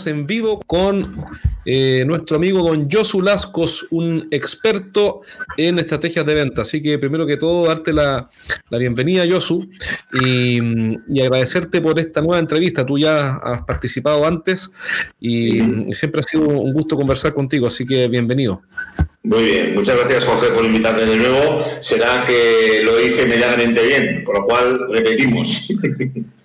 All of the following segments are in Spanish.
estamos en vivo con eh, nuestro amigo don Josu Lascos, un experto en estrategias de venta. Así que primero que todo, darte la, bienvenida, Josu, y, agradecerte por esta nueva entrevista. Tú ya has participado antes y, siempre ha sido un gusto conversar contigo, así que bienvenido. Muy bien, muchas gracias Jorge por invitarme de nuevo. Será que lo hice medianamente bien, con lo cual repetimos.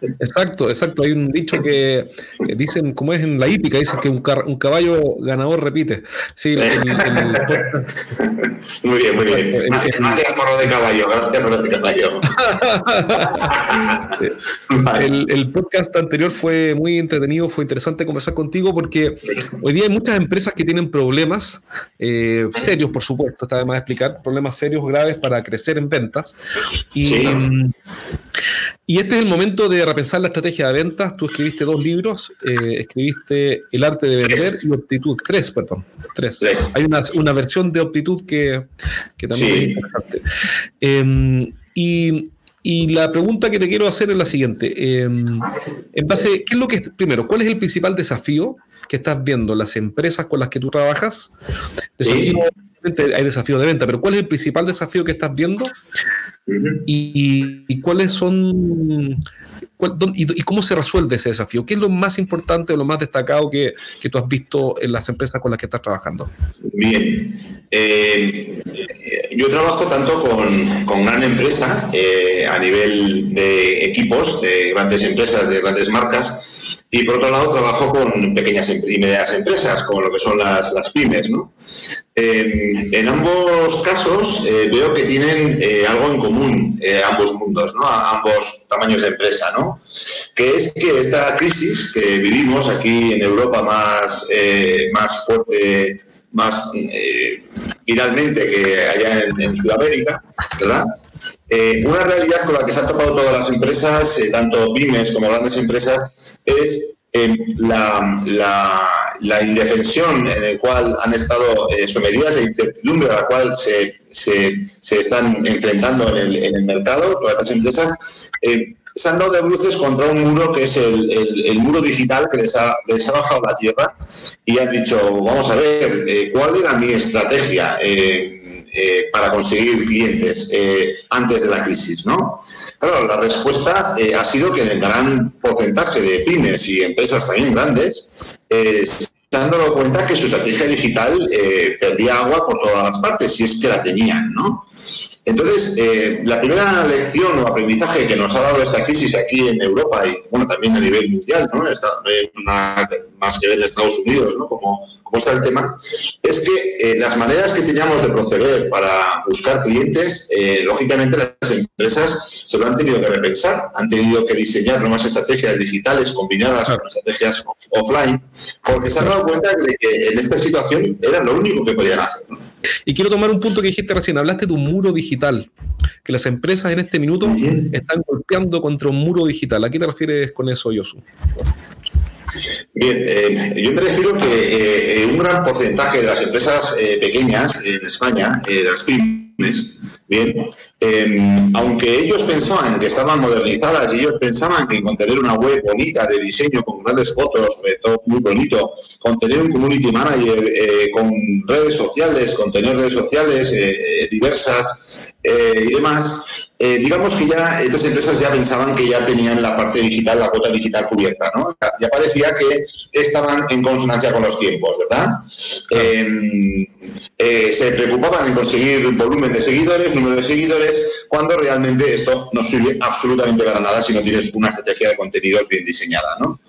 Exacto, exacto. Hay un dicho que dicen, como es en la hípica, dice que un, caballo ganador repite. Sí, muy bien, muy bien. gracias por lo de caballo, gracias por lo de caballo. el, podcast anterior fue muy entretenido, fue interesante conversar contigo porque hoy día hay muchas empresas que tienen problemas eh, serios, por supuesto, está de más explicar, problemas serios, graves para crecer en ventas. Y, y este es el momento de repensar la estrategia de ventas. Tú escribiste dos libros, eh, escribiste El arte de vender y Optitud. Tres, perdón. Tres. Hay una, versión de Optitud que, también es interesante. Em, y, la pregunta que te quiero hacer es la siguiente. Em, en base, ¿qué es lo que primero, cuál es el principal desafío que estás viendo las empresas con las que tú trabajas? Desafío, hay desafío de venta, pero ¿cuál es el principal desafío que estás viendo? y, cuáles son y, cómo se resuelve ese desafío? ¿Qué es lo más importante o lo más destacado que, que tú has visto en las empresas con las que estás trabajando? Bien, eh, yo trabajo tanto con, con gran empresa eh, a nivel de equipos, de grandes empresas, de grandes marcas, y por otro lado trabajo con pequeñas y medianas empresas, como lo que son las, las pymes. ¿no? en ambos casos eh, veo que tienen eh, algo en común eh, ambos mundos, ¿no? ambos tamaños de empresa, ¿no? que es que esta crisis que vivimos aquí en Europa más, más fuerte, más viralmente que allá en Sudamérica, ¿verdad? Una realidad con la que se han topado todas las empresas, tanto pymes como grandes empresas, es la, la, indefensión en la cual han estado eh, sometidas, la incertidumbre a la cual se, están enfrentando en el, mercado, todas estas empresas, eh, se han dado de bruces contra un muro que es el, muro digital que les ha, bajado la tierra y han dicho, vamos a ver, eh, ¿cuál era mi estrategia? Eh, para conseguir clientes eh, antes de la crisis, ¿no? Claro, la respuesta eh, ha sido que el gran porcentaje de pymes y empresas también grandes dado cuenta que su estrategia digital perdía agua por todas las partes, si es que la tenían, ¿no? Entonces, la primera lección o aprendizaje que nos ha dado esta crisis aquí en Europa y bueno también a nivel mundial, ¿no? más que en Estados Unidos, ¿no? Como, como está el tema, es que eh, las maneras que teníamos de proceder para buscar clientes, eh, lógicamente las empresas se lo han tenido que repensar, han tenido que diseñar nuevas estrategias digitales combinadas con estrategias offline, porque se han dado cuenta de que en esta situación era lo único que podían hacer. Y quiero tomar un punto que dijiste recién, hablaste de un muro digital, que las empresas en este minuto están golpeando contra un muro digital. ¿A qué te refieres con eso, Yosu? Bien, eh, yo me refiero que eh, eh, un gran porcentaje de las empresas pequeñas en España, de las pymes, bien, em, aunque ellos pensaban que estaban modernizadas y ellos pensaban que con tener una web bonita de diseño, con grandes fotos, todo muy bonito, con tener un community manager, con redes sociales, con tener redes sociales diversas y demás, eh, digamos que ya estas empresas ya pensaban que ya tenían la parte digital, la cuota digital cubierta, ¿no? Ya, parecía que estaban en consonancia con los tiempos, ¿verdad? Em, eh, se preocupaban en conseguir volumen de seguidores, número de seguidores, cuando realmente esto no sirve absolutamente para nada si no tienes una estrategia de contenidos bien diseñada, ¿no?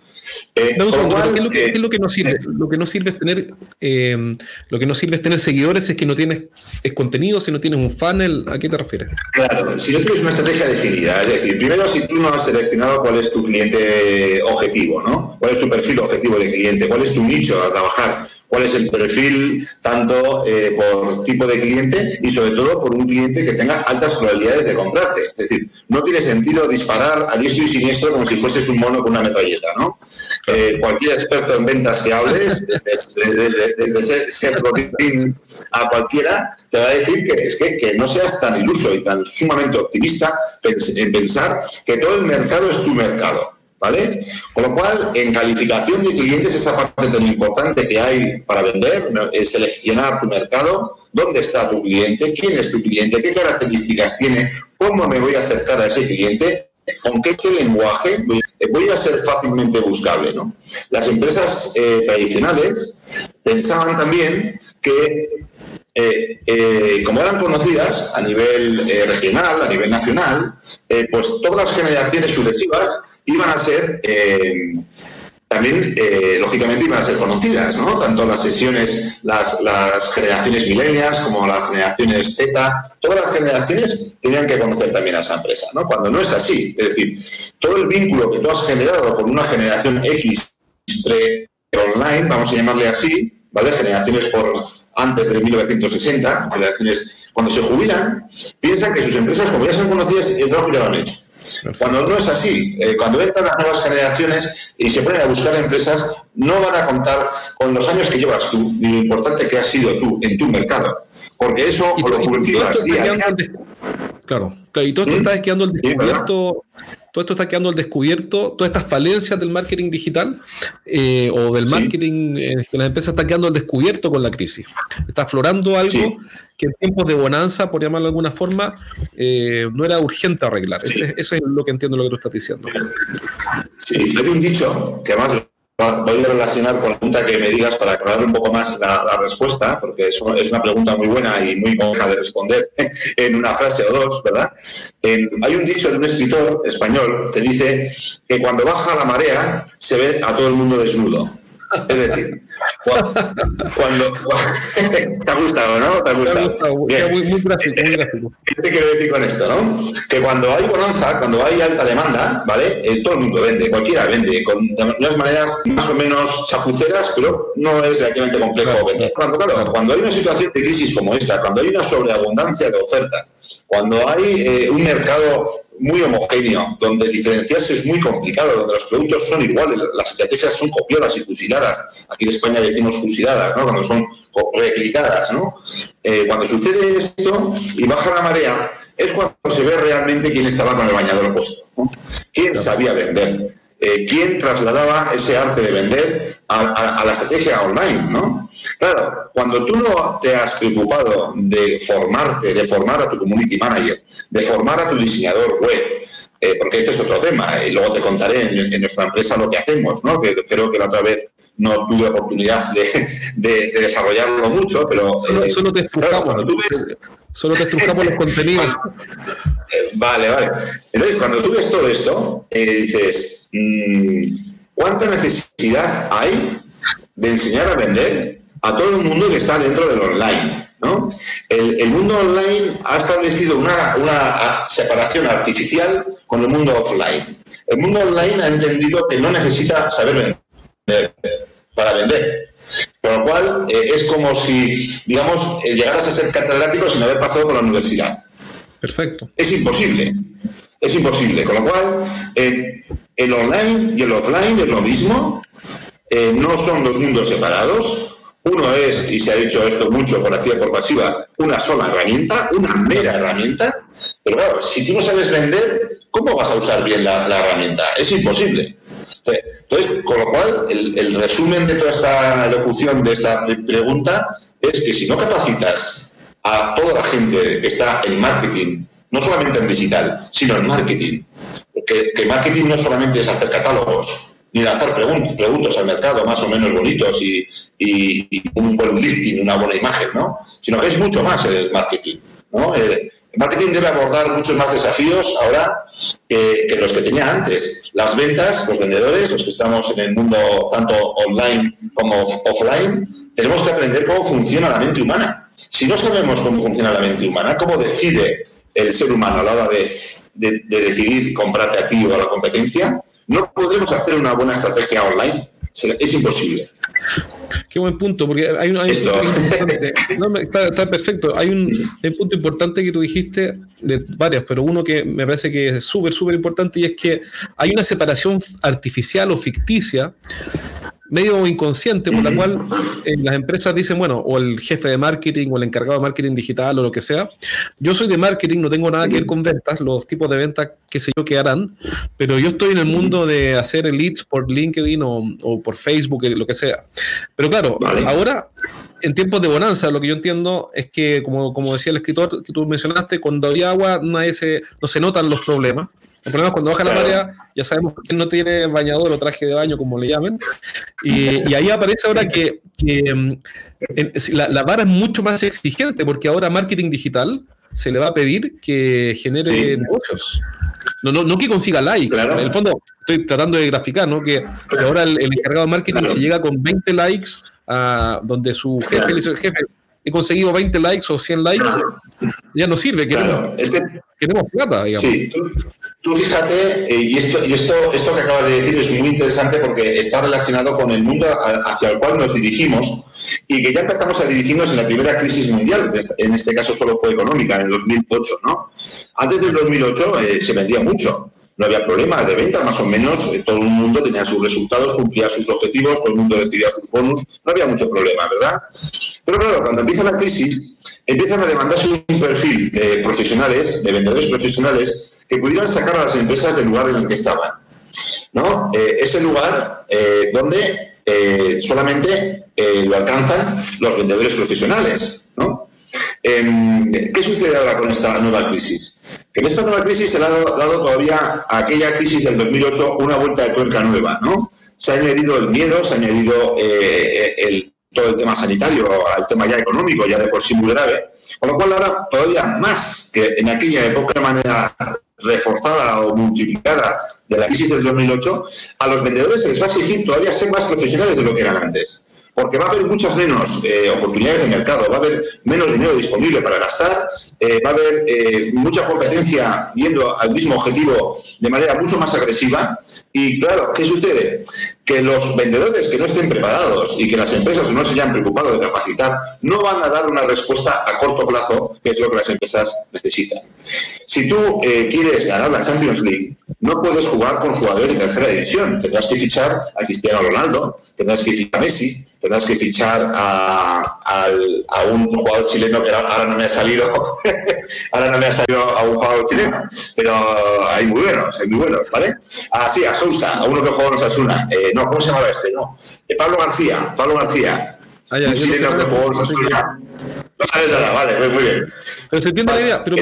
Eh, ¿qué, es lo que, no sirve? Lo que no sirve es tener, eh, lo que no sirve es tener seguidores, es que no tienes es contenido, si no tienes un funnel, ¿a qué te refieres? Claro, si no tienes una estrategia definida, es decir, primero si tú no has seleccionado cuál es tu cliente objetivo, ¿no? ¿Cuál es tu perfil objetivo de cliente? ¿Cuál es tu nicho a trabajar? Cuál es el perfil tanto eh, por tipo de cliente y sobre todo por un cliente que tenga altas probabilidades de comprarte. Es decir, no tiene sentido disparar a diestro y siniestro como si fueses un mono con una metralleta, ¿no? Eh, cualquier experto en ventas que hables, desde, ser a cualquiera, te va a decir que es que, que no seas tan iluso y tan sumamente optimista en pensar que todo el mercado es tu mercado ¿vale? Con lo cual, en calificación de clientes, esa parte tan importante que hay para vender es seleccionar tu mercado, dónde está tu cliente, quién es tu cliente, qué características tiene, cómo me voy a acercar a ese cliente, con qué, lenguaje voy a ser fácilmente buscable. ¿no? Las empresas eh, tradicionales pensaban también que eh, eh, como eran conocidas a nivel regional, a nivel nacional, pues todas las generaciones sucesivas iban a ser también, eh, lógicamente, iban a ser conocidas, ¿no? Tanto las sesiones, las, las generaciones milenias como las generaciones Z, todas las generaciones tenían que conocer también a esa empresa, ¿no? Cuando no es así, es decir, todo el vínculo que tú has generado con una generación X pre-online, vamos a llamarle así, ¿vale? Generaciones por antes de 1960, generaciones cuando se jubilan, piensan que sus empresas, como ya son conocidas, el trabajo ya lo han hecho. Cuando no es así, eh, cuando entran las nuevas generaciones y se ponen a buscar empresas, no van a contar con los años que llevas tú, ni lo importante que has sido tú en tu mercado. Porque eso lo cultivas día a día. Claro, y todo esto ¿Mm? está quedando al descubierto todo esto está quedando al descubierto, todas estas falencias del marketing digital eh, o del marketing que las empresas están quedando al descubierto con la crisis. Está aflorando algo que en tiempos de bonanza, por llamarlo de alguna forma, eh, no era urgente arreglar. eso es lo que entiendo lo que tú estás diciendo. Sí, hay un dicho que además voy a relacionar con la pregunta que me digas para aclarar un poco más la, respuesta, porque es, una pregunta muy buena y muy compleja de responder en una frase o dos, ¿verdad? hay un dicho de un escritor español que dice que cuando baja la marea se ve a todo el mundo desnudo. Es decir, cuando, te ha gustado, ¿no? Te ha gustado. Muy, gráfico, muy gráfico. ¿Qué te quiero decir con esto, no? Que cuando hay bonanza, cuando hay alta demanda, ¿vale? Eh, todo el mundo vende, cualquiera vende, con unas maneras más o menos chapuceras, pero no es relativamente complejo vender. Cuando, claro, cuando hay una situación de crisis como esta, cuando hay una sobreabundancia de oferta, cuando hay eh, un mercado muy homogéneo, donde diferenciarse es muy complicado, donde los productos son iguales, las estrategias son copiadas y fusiladas. Aquí en España decimos fusiladas, ¿no? Cuando son replicadas, ¿no? Eh, cuando sucede esto y baja la marea, es cuando se ve realmente quién estaba con el bañador puesto, quién sabía vender, eh, quién trasladaba ese arte de vender a, la estrategia online, ¿no? Claro, cuando tú no te has preocupado de formarte, de formar a tu community manager, de formar a tu diseñador web, eh, porque este es otro tema, y luego te contaré en, nuestra empresa lo que hacemos, ¿no? Que creo que la otra vez no tuve oportunidad de, desarrollarlo mucho, pero... Solo, te estrujamos, solo te estrujamos los contenidos. Vale, vale. Entonces, cuando tú ves todo esto, eh, dices, mm, ¿cuánta necesidad hay de enseñar a vender a todo el mundo que está dentro del online? ¿no? El, mundo online ha establecido una, una separación artificial con el mundo offline. El mundo online ha entendido que no necesita saber vender para vender. Con lo cual, eh, es como si, digamos, eh, llegaras a ser catedrático sin haber pasado por la universidad. Perfecto. Es imposible. Es imposible. Con lo cual, eh, el online y el offline es lo mismo. no son dos mundos separados. Uno es, y se ha dicho esto mucho por activa y por pasiva, una sola herramienta, una mera herramienta. Pero claro, si tú no sabes vender, ¿cómo vas a usar bien la herramienta? Es imposible. Entonces, con lo cual, el, resumen de toda esta locución de esta pregunta es que si no capacitas a toda la gente que está en marketing, no solamente en digital, sino en marketing, que marketing no solamente es hacer catálogos, ni lanzar preguntas al mercado más o menos bonitos y, un buen listing, una buena imagen, ¿no? Sino que es mucho más el marketing, ¿no? Eh, marketing debe abordar muchos más desafíos ahora que, los que tenía antes. Las ventas, los vendedores, los que estamos en el mundo tanto online como offline, tenemos que aprender cómo funciona la mente humana. Si no sabemos cómo funciona la mente humana, cómo decide el ser humano a la hora de, decidir comprarte a ti o a la competencia, no podremos hacer una buena estrategia online. Es imposible. Qué buen punto, porque hay, un, punto está, perfecto. Hay un, punto importante que tú dijiste, de varios, pero uno que me parece que es súper, súper importante y es que hay una separación artificial o ficticia medio inconsciente por la cual eh, las empresas dicen, bueno, o el jefe de marketing o el encargado de marketing digital o lo que sea, yo soy de marketing, no tengo nada que ver con ventas, los tipos de ventas, qué sé yo, que harán, pero yo estoy en el mundo de hacer leads por LinkedIn o, por Facebook, lo que sea. Pero claro, ahora, en tiempos de bonanza, lo que yo entiendo es que, como, como decía el escritor que tú mencionaste, cuando hay agua no, se, no se notan los problemas. El problema es cuando baja la marea, ya sabemos que no tiene bañador o traje de baño, como le llamen. Y, ahí aparece ahora que, mm, la, vara es mucho más exigente, porque ahora marketing digital se le va a pedir que genere negocios. No, no, no que consiga likes. En el fondo, estoy tratando de graficar, ¿no? Que, ahora el, encargado de marketing se llega con 20 likes a donde su jefe le dice, jefe, he conseguido 20 likes o 100 likes, ya no sirve, queremos, es que, queremos plata, digamos. Sí, tú, fíjate, eh, y, esto, y esto, esto que acabas de decir es muy interesante porque está relacionado con el mundo hacia el cual nos dirigimos y que ya empezamos a dirigirnos en la primera crisis mundial, en este caso solo fue económica, en el 2008, ¿no? Antes del 2008 eh, se vendía mucho, no había problema de venta, más o menos eh, todo el mundo tenía sus resultados, cumplía sus objetivos, todo el mundo recibía sus bonus, no había mucho problema, ¿verdad? Pero claro, cuando empieza la crisis, empiezan a demandarse un perfil de profesionales, de vendedores profesionales, que pudieran sacar a las empresas del lugar en el que estaban. ¿no? Eh, ese lugar eh, donde solamente lo alcanzan los vendedores profesionales. Em, ¿Qué sucede ahora con esta nueva crisis? En esta nueva crisis se le ha dado, todavía a aquella crisis del 2008 una vuelta de tuerca nueva, ¿no? Se ha añadido el miedo, se ha añadido eh, todo el tema sanitario, al tema ya económico, ya de por sí muy grave. Con lo cual ahora todavía más que en aquella época de manera reforzada o multiplicada de la crisis del 2008, a los vendedores se les va a exigir todavía ser más profesionales de lo que eran antes porque va a haber muchas menos eh, oportunidades de mercado, va a haber menos dinero disponible para gastar, eh, va a haber eh, mucha competencia yendo al mismo objetivo de manera mucho más agresiva. Y claro, ¿qué sucede? Que los vendedores que no estén preparados y que las empresas no se hayan preocupado de capacitar, no van a dar una respuesta a corto plazo, que es lo que las empresas necesitan. Si tú quieres ganar la Champions League, no puedes jugar con jugadores de tercera división. Tendrás que fichar a Cristiano Ronaldo, tendrás que fichar a Messi, tendrás que fichar a, un jugador chileno que ahora no me ha salido, ahora no me ha salido a un jugador chileno, pero hay muy buenos, hay muy buenos, ¿vale? Ah, sí, a Sousa, a uno que juega en Osasuna. Eh, no, ¿cómo se llama este? No. Eh, Pablo García, Pablo García. Ah, un chileno que. No sabes nada, vale, muy bien. Pero se entiende la idea. Pero,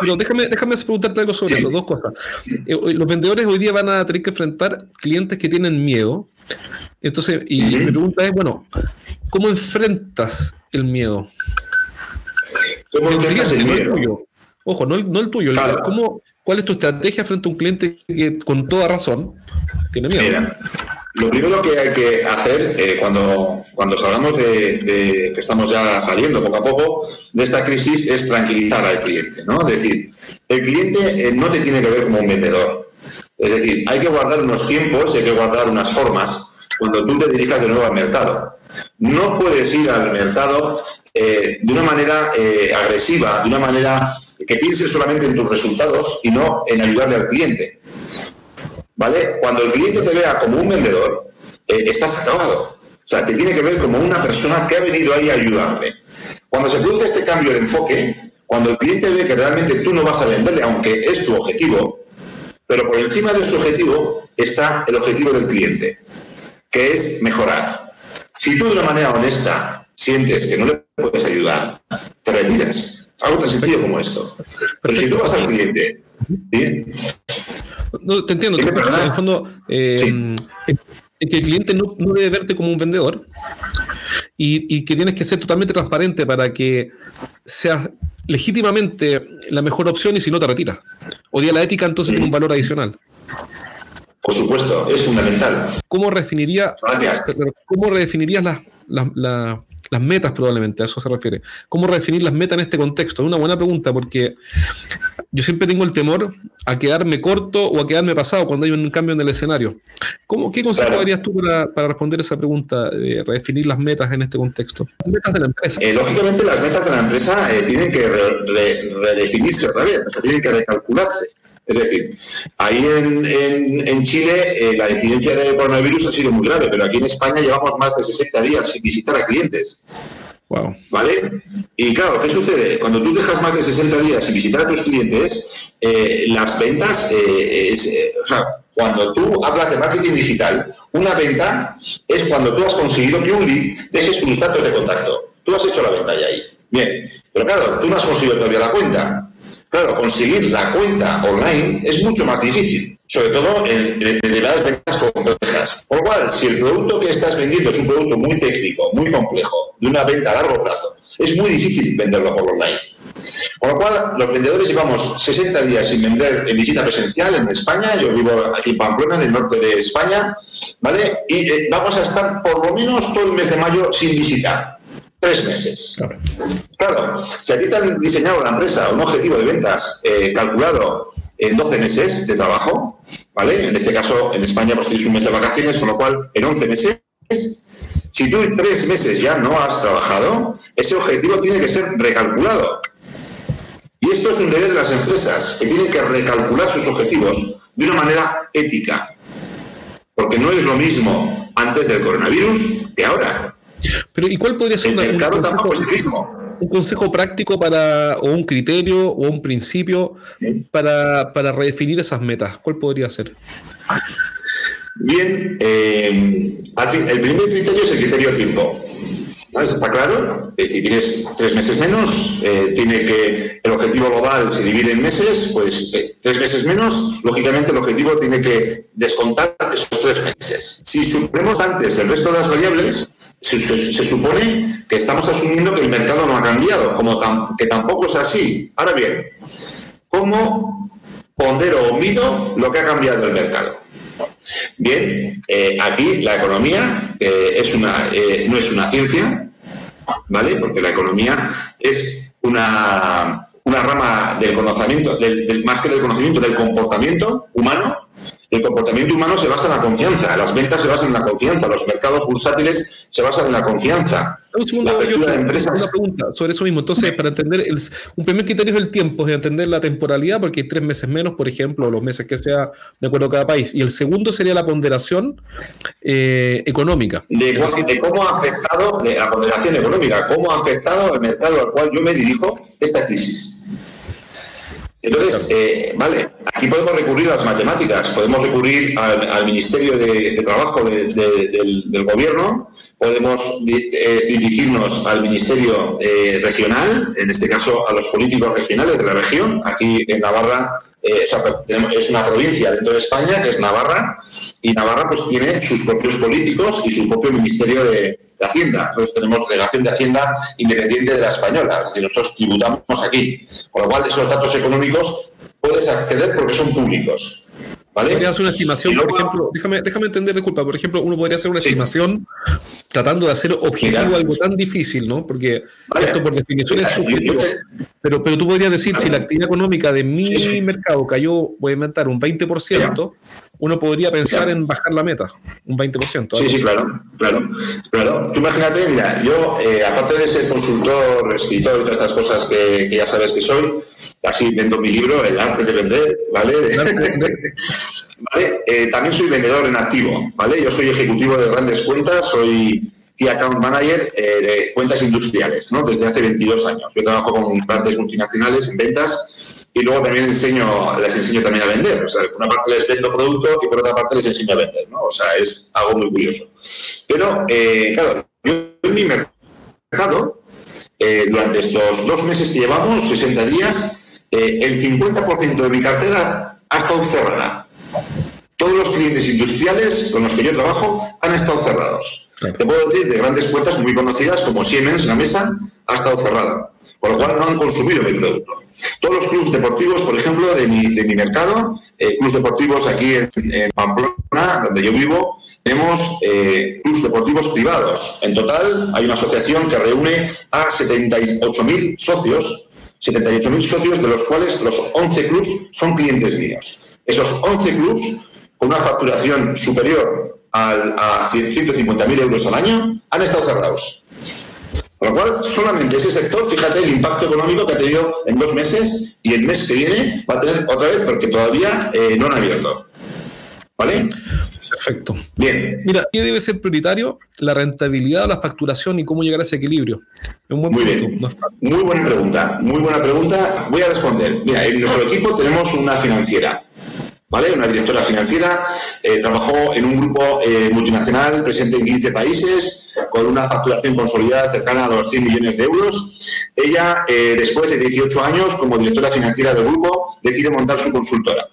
pero, déjame, déjame preguntarte algo sobre eso, dos cosas. Eh, los vendedores hoy día van a tener que enfrentar clientes que tienen miedo entonces, y mi pregunta es, bueno, ¿cómo enfrentas el miedo? ¿Cómo enfrentas el miedo? Ojo, no el, no el tuyo. ¿cómo, ¿Cuál es tu estrategia frente a un cliente que con toda razón tiene miedo? Mira, lo primero que hay que hacer eh, cuando, cuando salgamos de, que estamos ya saliendo poco a poco de esta crisis es tranquilizar al cliente, ¿no? Es decir, el cliente eh, no te tiene que ver como un vendedor. Es decir, hay que guardar unos tiempos, hay que guardar unas formas cuando tú te dirijas de nuevo al mercado. No puedes ir al mercado eh, de una manera eh, agresiva, de una manera que pienses solamente en tus resultados y no en ayudarle al cliente. ¿Vale? Cuando el cliente te vea como un vendedor, eh, estás acabado. O sea, te tiene que ver como una persona que ha venido ahí a ayudarle. Cuando se produce este cambio de enfoque, cuando el cliente ve que realmente tú no vas a venderle, aunque es tu objetivo, pero por encima de su objetivo está el objetivo del cliente que es mejorar. Si tú de una manera honesta sientes que no le puedes ayudar, te retiras. Algo tan sencillo como esto. Pero si tú vas al cliente, No, te entiendo. en el fondo, eh, que el cliente no, debe verte como un vendedor y, que tienes que ser totalmente transparente para que seas legítimamente la mejor opción y si no te retiras. O día la ética entonces tiene un valor adicional. Por supuesto, es fundamental. ¿Cómo, redefiniría, ¿cómo redefinirías las, las, metas probablemente? A eso se refiere. ¿Cómo redefinir las metas en este contexto? Es una buena pregunta porque yo siempre tengo el temor a quedarme corto o a quedarme pasado cuando hay un cambio en el escenario. ¿Cómo, ¿Qué consejo darías tú para, responder esa pregunta de redefinir las metas en este contexto? Las metas de la empresa. Eh, lógicamente las metas de la empresa eh, tienen que redefinirse otra vez, o sea, tienen que recalcularse. Es decir, ahí en, Chile eh, la incidencia del coronavirus ha sido muy grave, pero aquí en España llevamos más de 60 días sin visitar a clientes. Wow. ¿Vale? Y claro, ¿qué sucede? Cuando tú dejas más de 60 días sin visitar a tus clientes, eh, las ventas, eh, o sea, cuando tú hablas de marketing digital, una venta es cuando tú has conseguido que un lead deje sus datos de contacto. Tú has hecho la venta ya ahí. Bien, pero claro, tú no has conseguido todavía la cuenta. Claro, conseguir la cuenta online es mucho más difícil, sobre todo en, determinadas ventas complejas. Por lo cual, si el producto que estás vendiendo es un producto muy técnico, muy complejo, de una venta a largo plazo, es muy difícil venderlo por online. Con lo cual, los vendedores llevamos 60 días sin vender en visita presencial en España. Yo vivo aquí en Pamplona, en el norte de España, ¿vale? Y eh, vamos a estar por lo menos todo el mes de mayo sin visitar tres meses. Claro. si a ti te han diseñado la empresa un objetivo de ventas eh, calculado en 12 meses de trabajo, ¿vale? En este caso, en España, pues tienes un mes de vacaciones, con lo cual, en 11 meses, si tú en tres meses ya no has trabajado, ese objetivo tiene que ser recalculado. Y esto es un deber de las empresas, que tienen que recalcular sus objetivos de una manera ética. Porque no es lo mismo antes del coronavirus que ahora. Pero ¿y cuál podría ser un, consejo, un consejo práctico para, o un criterio o un principio para, para redefinir esas metas? ¿Cuál podría ser? Bien, eh, el primer criterio es el criterio tiempo. ¿Está claro? si tienes tres meses menos, eh, tiene que el objetivo global se divide en meses, pues eh, tres meses menos, lógicamente el objetivo tiene que descontar esos tres meses. Si suponemos antes el resto de las variables, se, supone que estamos asumiendo que el mercado no ha cambiado, como que tampoco es así. Ahora bien, ¿cómo pondero o mido lo que ha cambiado el mercado? Bien, eh, aquí la economía es una, eh, no es una ciencia, ¿vale? Porque la economía es una, una rama del conocimiento, del, más que del conocimiento, del comportamiento humano el comportamiento humano se basa en la confianza, las ventas se basan en la confianza, los mercados bursátiles se basan en la confianza. Un segundo, yo, una pregunta sobre eso mismo. Entonces, para entender, un primer criterio es el tiempo, es entender la temporalidad, porque hay tres meses menos, por ejemplo, los meses que sea de acuerdo a cada país. Y el segundo sería la ponderación eh, económica. De, cómo ha afectado, la ponderación económica, cómo ha afectado el mercado al cual yo me dirijo esta crisis. Entonces, eh, vale, aquí podemos recurrir a las matemáticas, podemos recurrir al, Ministerio de, Trabajo del, Gobierno, podemos eh, dirigirnos al Ministerio eh, Regional, en este caso a los políticos regionales de la región. Aquí en Navarra es una provincia dentro de España, que es Navarra, y Navarra pues tiene sus propios políticos y su propio Ministerio de, Hacienda. Entonces tenemos delegación de Hacienda independiente de la española, es decir, nosotros tributamos aquí. Con lo cual, esos datos económicos puedes acceder porque son públicos. ¿Vale? Podría hacer una estimación, por ejemplo, déjame, déjame entender, disculpa, por ejemplo, uno podría hacer una estimación tratando de hacer objetivo algo tan difícil, ¿no? Porque esto por definición es subjetivo. Pero, pero tú podrías decir, si la actividad económica de mi mercado cayó, voy a inventar, un 20%, uno podría pensar en bajar la meta, un 20%. Sí, sí, claro, claro, claro. Tú imagínate, mira, yo, eh, aparte de ser consultor, escritor y todas estas cosas que, ya sabes que soy, así vendo mi libro, El arte de vender, ¿vale? ¿Vale? Eh, también soy vendedor en activo, ¿vale? Yo soy ejecutivo de grandes cuentas, soy Account Manager eh, de cuentas industriales, ¿no? Desde hace 22 años. Yo trabajo con grandes multinacionales en ventas y luego también enseño, les enseño también a vender. O sea, por una parte les vendo producto y por otra parte les enseño a vender, ¿no? O sea, es algo muy curioso. Pero, eh, claro, yo en mi mercado, eh, durante estos dos meses que llevamos, 60 días, el 50% de mi cartera ha estado cerrada. Clientes industriales con los que yo trabajo han estado cerrados. Te puedo decir de grandes cuentas muy conocidas como Siemens, la mesa, ha estado cerrada, por lo cual no han consumido mi producto. Todos los clubes deportivos, por ejemplo, de mi, de mi mercado, eh, clubes deportivos aquí en, Pamplona, donde yo vivo, tenemos eh, clubes deportivos privados. En total hay una asociación que reúne a 78.000 socios, 78.000 socios, de los cuales los 11 clubes son clientes míos. Esos 11 clubes, con una facturación superior a 150.000 euros al año han estado cerrados. Con lo cual, solamente ese sector, fíjate el impacto económico que ha tenido en dos meses y el mes que viene va a tener otra vez porque todavía eh, no han abierto. ¿Vale? Perfecto. Bien. Mira, ¿qué debe ser prioritario? La rentabilidad, la facturación y cómo llegar a ese equilibrio. Un buen muy Bien. muy buena pregunta, muy buena pregunta. Voy a responder. Mira, en nuestro equipo tenemos una financiera. ¿Vale? Una directora financiera, eh, trabajó en un grupo eh, multinacional presente en 15 países, con una facturación consolidada cercana a los 100 millones de euros. Ella, eh, después de 18 años como directora financiera del grupo, decide montar su consultora.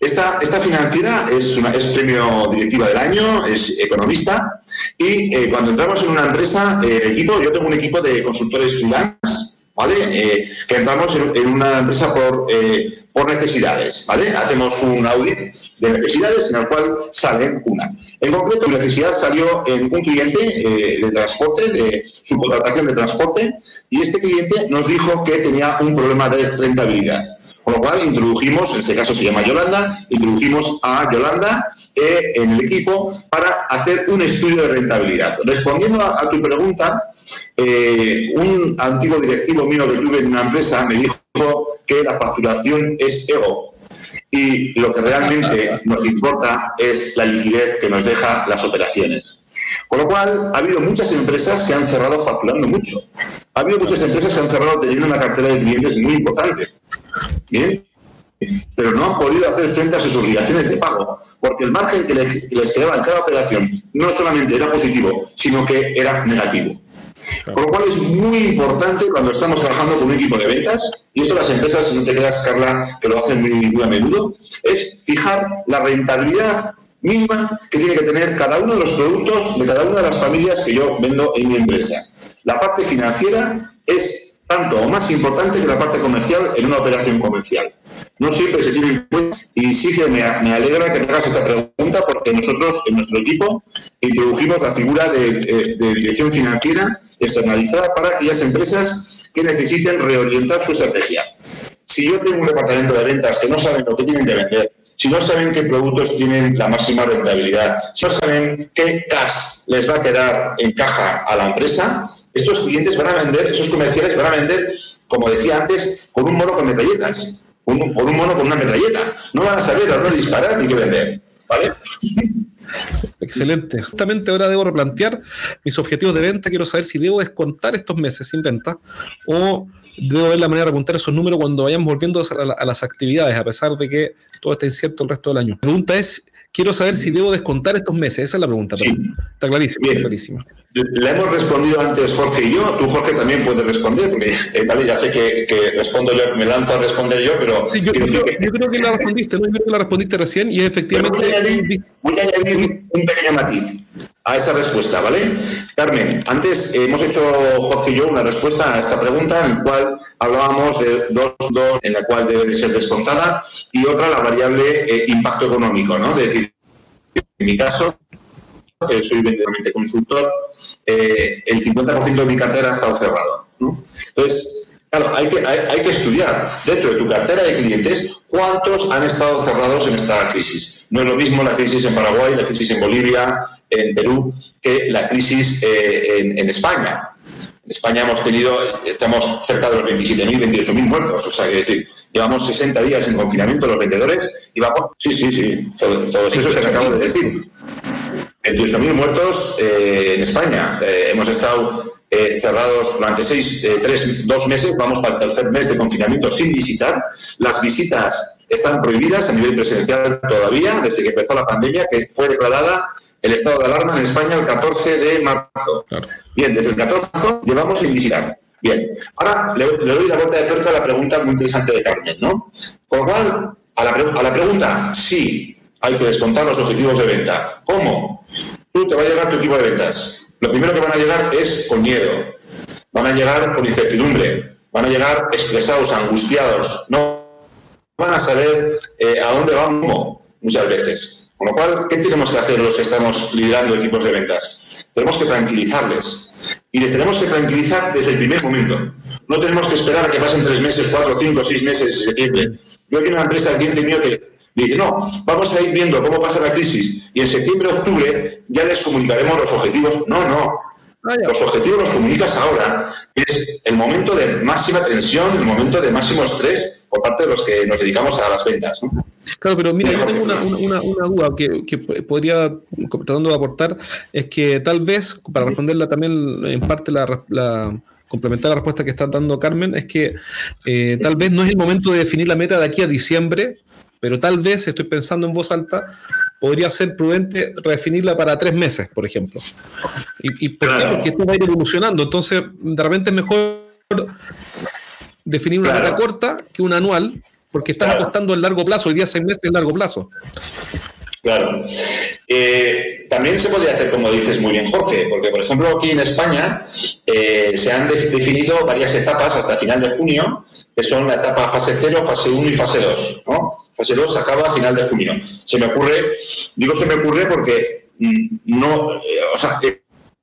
Esta, esta financiera es, una, es premio directiva del año, es economista y cuando entramos en una empresa, el equipo, yo tengo un equipo de consultores freelance, ¿vale? Que entramos en, una empresa por, por necesidades, ¿vale? Hacemos un audit de necesidades en el cual salen una. En concreto, mi necesidad salió en un cliente de transporte, de subcontratación de transporte, y este cliente nos dijo que tenía un problema de rentabilidad. Con lo cual introdujimos, en este caso se llama Yolanda, introdujimos a Yolanda eh, en el equipo para hacer un estudio de rentabilidad. Respondiendo a, tu pregunta, eh, un antiguo directivo mío que tuve en una empresa me dijo que la facturación es ego. Y lo que realmente nos importa es la liquidez que nos deja las operaciones. Con lo cual, ha habido muchas empresas que han cerrado facturando mucho. Ha habido muchas empresas que han cerrado teniendo una cartera de clientes muy importante. Bien, pero no han podido hacer frente a sus obligaciones de pago, porque el margen que les, quedaba en cada operación no solamente era positivo, sino que era negativo. Con lo cual es muy importante cuando estamos trabajando con un equipo de ventas, y esto las empresas, no te creas, Carla, que lo hacen muy, a menudo, es fijar la rentabilidad mínima que tiene que tener cada uno de los productos de cada una de las familias que yo vendo en mi empresa. La parte financiera es tanto o más importante que la parte comercial en una operación comercial. No siempre se tiene y sí que me, alegra que me hagas esta pregunta porque nosotros en nuestro equipo introdujimos la figura de, dirección financiera externalizada para aquellas empresas que necesiten reorientar su estrategia. Si yo tengo un departamento de ventas que no saben lo que tienen que vender, si no saben qué productos tienen la máxima rentabilidad, si no saben qué cash les va a quedar en caja a la empresa, estos clientes van a vender, esos comerciales van a vender, como decía antes, con un mono con metralletas, con un, mono con una metralleta. No van a saber a dónde disparar ni qué vender. ¿Vale? Excelente. Justamente ahora debo replantear mis objetivos de venta. Quiero saber si debo descontar estos meses sin venta o debo ver la manera de apuntar esos números cuando vayamos volviendo a, las actividades, a pesar de que todo está incierto el resto del año. La pregunta es Quiero saber si debo descontar estos meses. Esa es la pregunta. Está clarísimo. clarísimo. Le hemos respondido antes Jorge y yo. Tú, Jorge, también puedes responder. Porque, eh, vale, ya sé que, respondo yo, me lanzo a responder yo, pero. yo, creo que la respondiste, ¿no? Yo creo que la respondiste recién y efectivamente. Voy a añadir, un pequeño matiz a esa respuesta, ¿vale? Carmen, antes hemos hecho Jorge y yo una respuesta a esta pregunta en la cual hablábamos de dos, dos en la cual debe de ser descontada y otra la variable eh, impacto económico, ¿no? Es decir, en mi caso, que soy vendedormente consultor, eh, el 50% de mi cartera ha estado cerrado. Entonces, Claro, hay que, hay, que estudiar dentro de tu cartera de clientes cuántos han estado cerrados en esta crisis. No es lo mismo la crisis en Paraguay, la crisis en Bolivia, en Perú, que la crisis eh, en, España. En España hemos tenido, estamos cerca de los 27.000, 28.000 muertos. O sea, que decir, llevamos 60 días en confinamiento los vendedores y vamos, sí, sí, sí, todo, eso que te acabo de decir. 28.000 muertos eh, en España. Eh, hemos estado eh, cerrados durante seis, tres, dos meses, vamos para el tercer mes de confinamiento sin visitar. Las visitas están prohibidas a nivel presidencial todavía, desde que empezó la pandemia, que fue declarada el estado de alarma en España el 14 de marzo. Bien, desde el 14 llevamos sin visitar. Bien, ahora le, doy la vuelta de tuerca a la pregunta muy interesante de Carmen, ¿no? Con lo cual, a la, a la pregunta, sí, hay que descontar los objetivos de venta. ¿Cómo? Tú te va a llegar tu equipo de ventas lo primero que van a llegar es con miedo, van a llegar con incertidumbre, van a llegar estresados, angustiados, no van a saber eh, a dónde vamos muchas veces. Con lo cual, ¿qué tenemos que hacer los que estamos liderando equipos de ventas? Tenemos que tranquilizarles. Y les tenemos que tranquilizar desde el primer momento. No tenemos que esperar a que pasen tres meses, cuatro, cinco, seis meses en septiembre. Yo aquí una empresa, cliente mío que dice, no, vamos a ir viendo cómo pasa la crisis y en septiembre, octubre ya les comunicaremos los objetivos. No, no. Los objetivos los comunicas ahora, es el momento de máxima tensión, el momento de máximo estrés por parte de los que nos dedicamos a las ventas. Claro, pero mira, yo tengo una, duda que, podría, tratando de aportar, es que tal vez, para responderla también en parte la, complementar la respuesta que está dando Carmen, es que eh, tal vez no es el momento de definir la meta de aquí a diciembre, pero tal vez, estoy pensando en voz alta, podría ser prudente redefinirla para tres meses, por ejemplo. ¿Y, por qué? Porque esto va a ir evolucionando. Entonces, de repente es mejor definir una meta corta que una anual, porque estás apostando en largo plazo. Hoy día seis meses en largo plazo. Claro. Eh, también se podría hacer, como dices muy bien, Jorge, porque, por ejemplo, aquí en España eh, se han definido varias etapas hasta final de junio, que son la etapa fase 0, fase 1 y fase 2. ¿no? Fase 2 acaba a final de junio. Se me ocurre, digo se me ocurre porque mm, no, eh, o sea,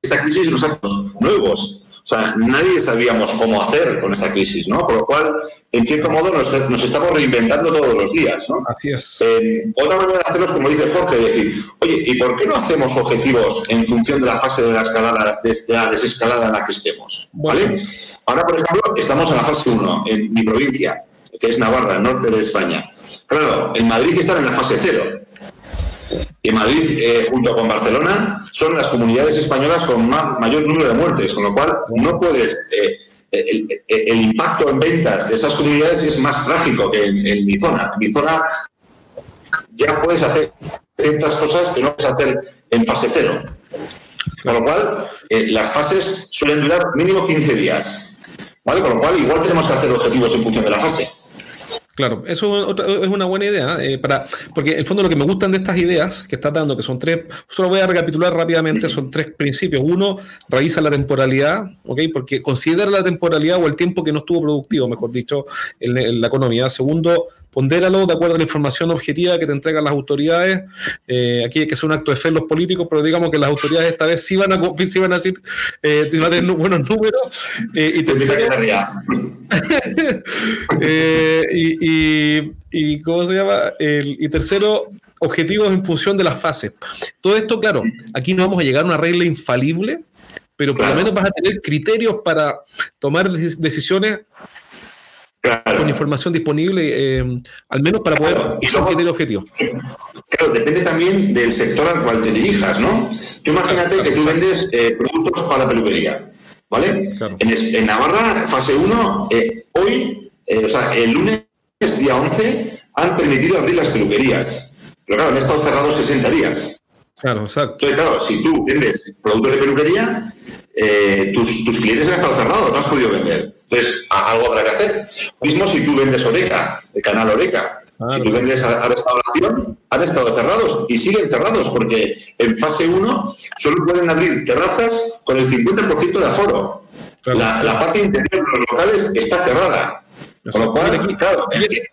esta crisis nos ha nuevos. O sea, nadie sabíamos cómo hacer con esa crisis, ¿no? Por lo cual, en cierto modo, nos, estamos reinventando todos los días, ¿no? Así es. Eh, otra manera de hacerlo es, como dice Jorge, decir, oye, ¿y por qué no hacemos objetivos en función de la fase de la escalada, de la desescalada en la que estemos? ¿Vale? Ahora, por ejemplo, estamos en la fase 1, en mi provincia que es Navarra, el norte de España. Claro, en Madrid están en la fase cero. Y Madrid, eh, junto con Barcelona, son las comunidades españolas con mayor número de muertes, con lo cual no puedes. Eh, el, impacto en ventas de esas comunidades es más trágico que en, mi zona. En mi zona ya puedes hacer ciertas cosas que no puedes hacer en fase cero. Con lo cual, eh, las fases suelen durar mínimo 15 días. ¿Vale? Con lo cual, igual tenemos que hacer objetivos en función de la fase. Claro, eso es una buena idea, eh, para, porque en el fondo lo que me gustan de estas ideas que estás dando, que son tres, solo voy a recapitular rápidamente, son tres principios. Uno, revisa la temporalidad, ¿ok? Porque considera la temporalidad o el tiempo que no estuvo productivo, mejor dicho, en, la economía. Segundo, pondéralo de acuerdo a la información objetiva que te entregan las autoridades. Eh, aquí hay que hacer un acto de fe en los políticos, pero digamos que las autoridades esta vez sí van a, sí van a decir, eh, van a tener buenos números. Eh, y tercero, eh, y, y, ¿cómo se llama? y tercero, objetivos en función de las fases. Todo esto, claro, aquí no vamos a llegar a una regla infalible, pero por lo menos vas a tener criterios para tomar decisiones con información disponible, eh, al menos para poder claro, objetivo. Claro, depende también del sector al cual te dirijas, ¿no? Tú imagínate que tú vendes eh, productos para peluquería, ¿vale? En, Navarra, fase 1, eh, hoy, o sea, el lunes día 11, han permitido abrir las peluquerías. Pero claro, han estado cerrados 60 días. Claro, exacto. Entonces, claro, si tú vendes productos de peluquería, eh, tus, tus, clientes han estado cerrados, no has podido vender. Entonces, algo habrá que hacer. Mismo si tú vendes Oreca, el canal Oreca. Si tú vendes a, restauración, han estado cerrados y siguen cerrados porque en fase 1 solo pueden abrir terrazas con el 50% de aforo. La, la, parte interior de los locales está cerrada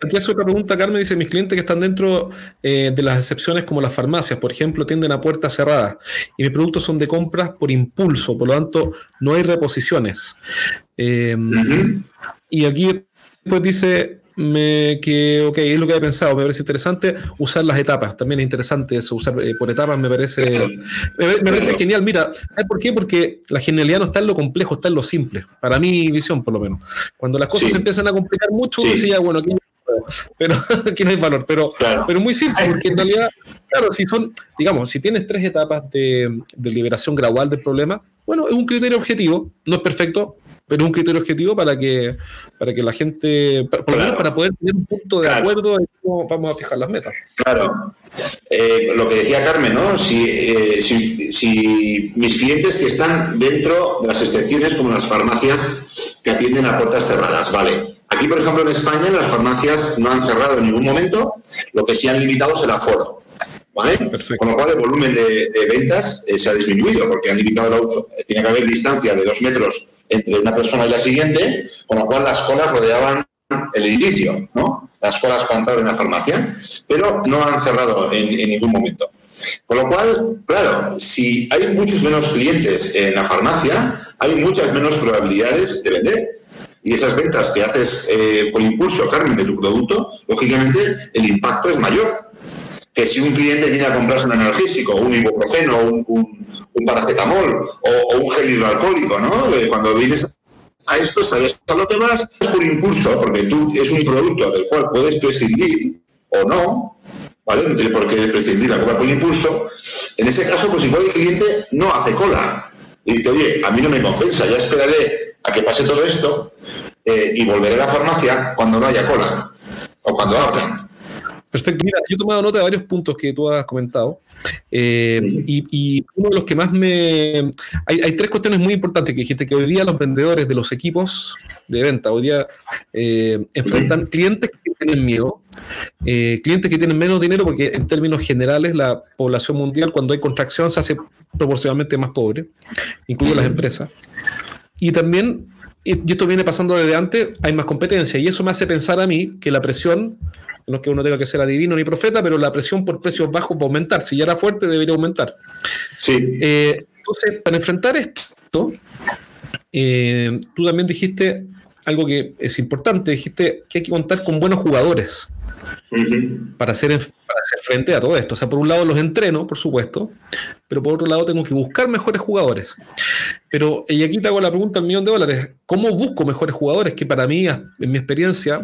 aquí, hace otra pregunta, Carmen, dice, mis clientes que están dentro eh, de las excepciones como las farmacias, por ejemplo, tienden a puertas cerradas y mis productos son de compras por impulso, por lo tanto, no hay reposiciones. Eh, y aquí después dice, me, que, ok, es lo que había pensado, me parece interesante usar las etapas, también es interesante eso, usar eh, por etapas me parece, me, parece genial, mira, ¿sabes por qué? Porque la genialidad no está en lo complejo, está en lo simple, para mi visión por lo menos. Cuando las cosas se empiezan a complicar mucho, uno dice ya, bueno, aquí pero aquí no hay valor, pero, pero muy simple, porque en realidad, claro, si son, digamos, si tienes tres etapas de, de liberación gradual del problema, bueno, es un criterio objetivo, no es perfecto, pero un criterio objetivo para que, para que la gente, por lo menos para poder tener un punto de acuerdo en cómo vamos a fijar las metas. Claro. Eh, lo que decía Carmen, ¿no? Eh, si, si, mis clientes que están dentro de las excepciones, como las farmacias que atienden a puertas cerradas, ¿vale? Aquí, por ejemplo, en España, las farmacias no han cerrado en ningún momento, lo que sí han limitado es el aforo. ¿Vale? Con lo cual el volumen de, ventas eh, se ha disminuido porque han limitado la, tiene que haber distancia de dos metros entre una persona y la siguiente, con lo cual las colas rodeaban el edificio, ¿no? Las colas entrar en la farmacia, pero no han cerrado en, ningún momento. Con lo cual, claro, si hay muchos menos clientes en la farmacia, hay muchas menos probabilidades de vender. Y esas ventas que haces eh, por impulso, Carmen, de tu producto, lógicamente el impacto es mayor. Que si un cliente viene a comprarse un analgésico, un ibuprofeno, un, un, paracetamol o, un gel hidroalcohólico, ¿no? Eh, cuando vienes a esto, sabes a lo que vas es por impulso, porque tú es un producto del cual puedes prescindir o no, ¿vale? No tiene por qué prescindir la compra por impulso. En ese caso, pues igual el cliente no hace cola. Y dice, oye, a mí no me compensa, ya esperaré a que pase todo esto eh, y volveré a la farmacia cuando no haya cola o cuando abran. Perfecto. Mira, yo he tomado nota de varios puntos que tú has comentado. Eh, y, uno de los que más me. Hay, tres cuestiones muy importantes que dijiste: que hoy día los vendedores de los equipos de venta, hoy día eh, enfrentan clientes que tienen miedo, eh, clientes que tienen menos dinero, porque en términos generales la población mundial, cuando hay contracción, se hace proporcionalmente más pobre, incluye las empresas. Y también y esto viene pasando desde antes, hay más competencia. Y eso me hace pensar a mí que la presión no es que uno tenga que ser adivino ni profeta, pero la presión por precios bajos va a aumentar. Si ya era fuerte, debería aumentar. Sí. Eh, entonces, para enfrentar esto, eh, tú también dijiste algo que es importante, dijiste que hay que contar con buenos jugadores para, hacer, para hacer frente a todo esto. O sea, por un lado los entreno, por supuesto, pero por otro lado tengo que buscar mejores jugadores. Pero, y aquí te hago la pregunta al millón de dólares, ¿cómo busco mejores jugadores? Que para mí, en mi experiencia,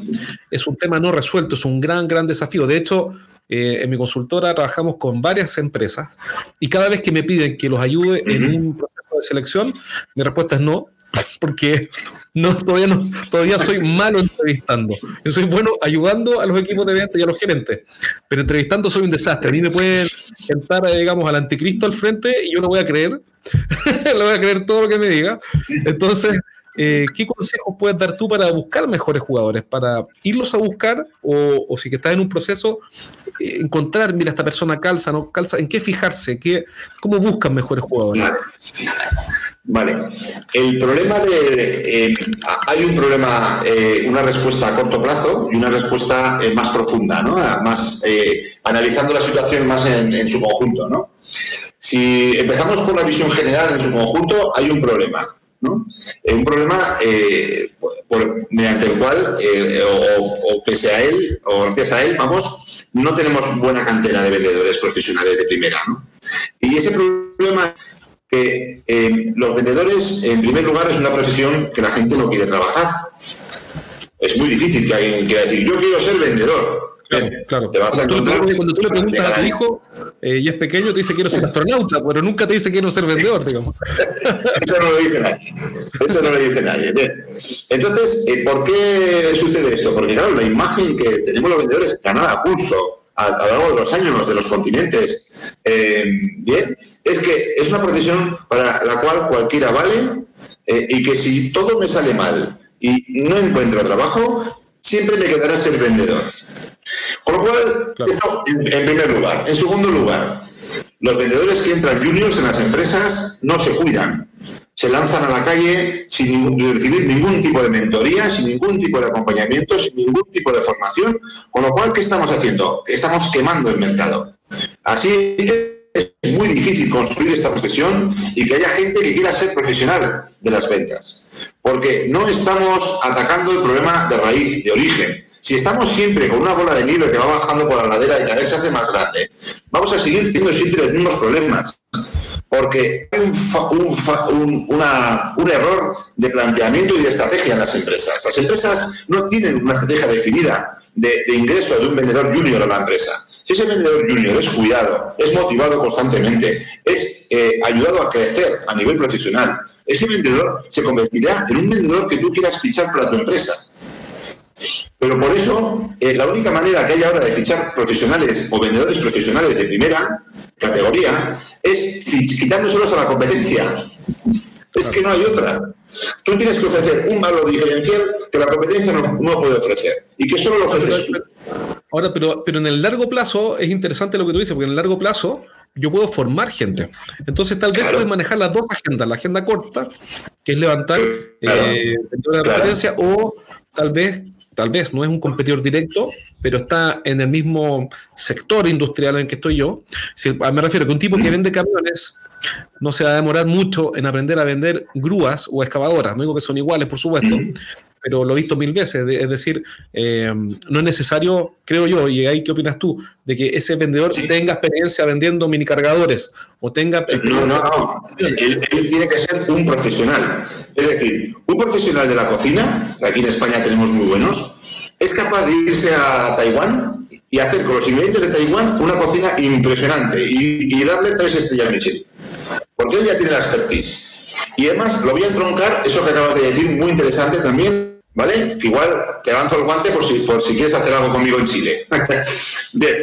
es un tema no resuelto, es un gran, gran desafío. De hecho, eh, en mi consultora trabajamos con varias empresas y cada vez que me piden que los ayude en un proceso de selección, mi respuesta es no, porque no, todavía, no, todavía soy malo entrevistando. Yo soy bueno ayudando a los equipos de venta y a los gerentes, pero entrevistando soy un desastre. A mí me pueden sentar, digamos, al anticristo al frente y yo no voy a creer, le voy a creer todo lo que me diga. Entonces, eh, ¿qué consejos puedes dar tú para buscar mejores jugadores? Para irlos a buscar o, o si que estás en un proceso, encontrar, mira, esta persona calza, no calza, en qué fijarse, ¿Qué, cómo buscan mejores jugadores. Vale. El problema de. Eh, hay un problema, eh, una respuesta a corto plazo y una respuesta eh, más profunda, ¿no? Más, analizando la situación más en, en, su conjunto, ¿no? Si empezamos con la visión general en su conjunto, hay un problema. ¿No? un problema eh, mediante el cual, eh, o, pese a él, o gracias a él, vamos, no tenemos buena cantera de vendedores profesionales de primera. ¿no? Y ese problema que eh, los vendedores, en primer lugar, es una profesión que la gente no quiere trabajar. Es muy difícil que alguien quiera decir, yo quiero ser vendedor. Claro, cuando, tú, le preguntas a tu hijo eh, y es pequeño, te dice quiero ser astronauta, pero nunca te dice quiero ser vendedor, digamos. Eso no lo dice nadie. Eso no lo dice nadie. Bien. Entonces, eh, ¿por qué sucede esto? Porque, claro, la imagen que tenemos los vendedores ganada a pulso a, lo largo de los años, de los continentes, eh, bien, es que es una profesión para la cual cualquiera vale y que si todo me sale mal y no encuentro trabajo, siempre me quedará ser vendedor. Con lo cual, eso en, primer lugar. En segundo lugar, los vendedores que entran juniors en las empresas no se cuidan. Se lanzan a la calle sin recibir ningún tipo de mentoría, sin ningún tipo de acompañamiento, sin ningún tipo de formación. Con lo cual, ¿qué estamos haciendo? Estamos quemando el mercado. Así es muy difícil construir esta profesión y que haya gente que quiera ser profesional de las ventas. Porque no estamos atacando el problema de raíz, de origen si estamos siempre con una bola de nieve que va bajando por la ladera y cada vez se hace más grande, vamos a seguir teniendo siempre los mismos problemas. Porque hay un, un, error de planteamiento y de estrategia en las empresas. Las empresas no tienen una estrategia definida de, ingreso de un vendedor junior a la empresa. Si ese vendedor junior es cuidado, es motivado constantemente, es eh, ayudado a crecer a nivel profesional, ese vendedor se convertirá en un vendedor que tú quieras fichar para tu empresa. Pero por eso, eh, la única manera que hay ahora de fichar profesionales o vendedores profesionales de primera categoría es quitándoselos a la competencia. Es que no hay otra. Tú tienes que ofrecer un valor diferencial que la competencia no, puede ofrecer y que solo lo ofreces tú. Ahora, pero, pero en el largo plazo es interesante lo que tú dices, porque en el largo plazo yo puedo formar gente. Entonces, tal vez puedes manejar las dos agendas: la agenda corta, que es levantar eh, la competencia, o tal vez tal vez no es un competidor directo, pero está en el mismo sector industrial en el que estoy yo. me refiero a que un tipo que vende camiones no se va a demorar mucho en aprender a vender grúas o excavadoras. No digo que son iguales, por supuesto, pero lo he visto mil veces. es decir, eh, no es necesario, creo yo, y ahí qué opinas tú, de que ese vendedor tenga experiencia vendiendo mini cargadores o tenga... No, no, no. Él, tiene que ser un profesional. Es decir, un profesional de la cocina, que aquí en España tenemos muy buenos, es capaz de irse a Taiwán y hacer con los ingredientes de Taiwán una cocina impresionante y, darle tres estrellas Michelin. Porque él ya tiene la expertise. Y además lo voy a entroncar, eso que acabas de decir, muy interesante también, ¿vale? Que igual te lanzo el guante por si, por si quieres hacer algo conmigo en Chile. Bien,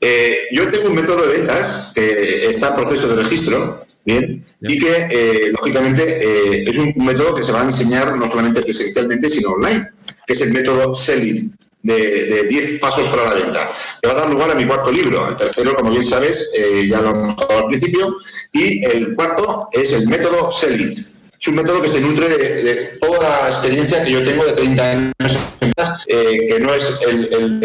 eh, yo tengo un método de ventas que está en proceso de registro, Bien, y que eh, lógicamente eh, es un método que se va a enseñar no solamente presencialmente, sino online, que es el método Selling de 10 pasos para la venta, que va a dar lugar a mi cuarto libro. El tercero, como bien sabes, eh, ya lo hemos hablado al principio, y el cuarto es el método SELIT. Es un método que se nutre de, toda la experiencia que yo tengo de 30 años, eh, que no es el,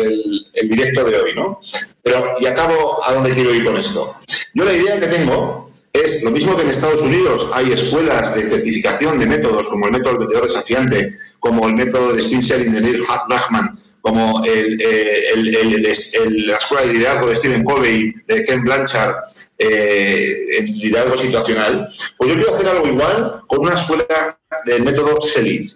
directo de hoy, ¿no? Pero, y acabo a dónde quiero ir con esto. Yo la idea que tengo es lo mismo que en Estados Unidos hay escuelas de certificación de métodos, como el método del vendedor desafiante, como el método de de Neil Rahman, como el, la escuela de liderazgo de Stephen Covey, de Ken Blanchard, eh, el liderazgo situacional, pues yo quiero hacer algo igual con una escuela del método SELIT.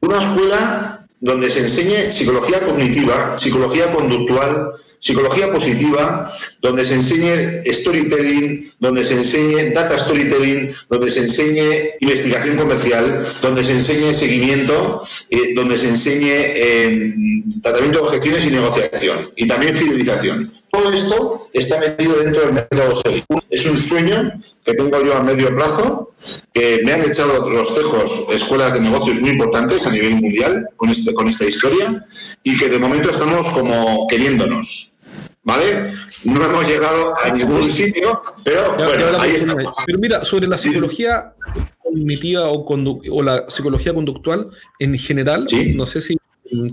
Una escuela donde se enseñe psicología cognitiva, psicología conductual, psicología positiva, donde se enseñe storytelling, donde se enseñe data storytelling, donde se enseñe investigación comercial, donde se enseñe seguimiento, eh, donde se enseñe eh, tratamiento de objeciones y negociación, y también fidelización. Todo esto está metido dentro del método Es un sueño que tengo yo a medio plazo, que me han echado los tejos escuelas de negocios muy importantes a nivel mundial este, con esta historia y que de momento estamos como queriéndonos. ¿Vale? No hemos llegado a ningún sitio, pero bueno, ahí estamos. Pero mira, sobre la psicología cognitiva o, o, la psicología conductual en general, no sé si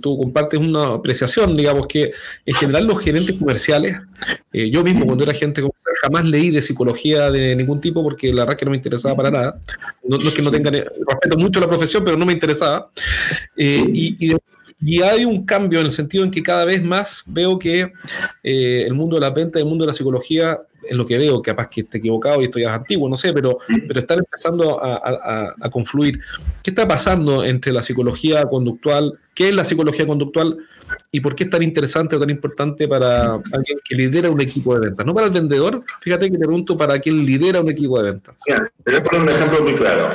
tú compartes una apreciación, digamos que en general los gerentes comerciales, eh, yo mismo cuando era agente comercial jamás leí de psicología de ningún tipo porque la verdad que no me interesaba para nada. No, es que no tenga, respeto mucho la profesión, pero no me interesaba. Eh, y, y y hay un cambio en el sentido en que cada vez más veo que eh, el mundo de la venta el mundo de la psicología, en lo que veo, capaz que esté equivocado y esto ya es antiguo, no sé, pero, pero están empezando a, a confluir. ¿Qué está pasando entre la psicología conductual? ¿Qué es la psicología conductual? y por qué es tan interesante o tan importante para alguien que lidera un equipo de ventas. No para el vendedor, fíjate que te pregunto para quien lidera un equipo de ventas. te voy a poner un ejemplo muy claro.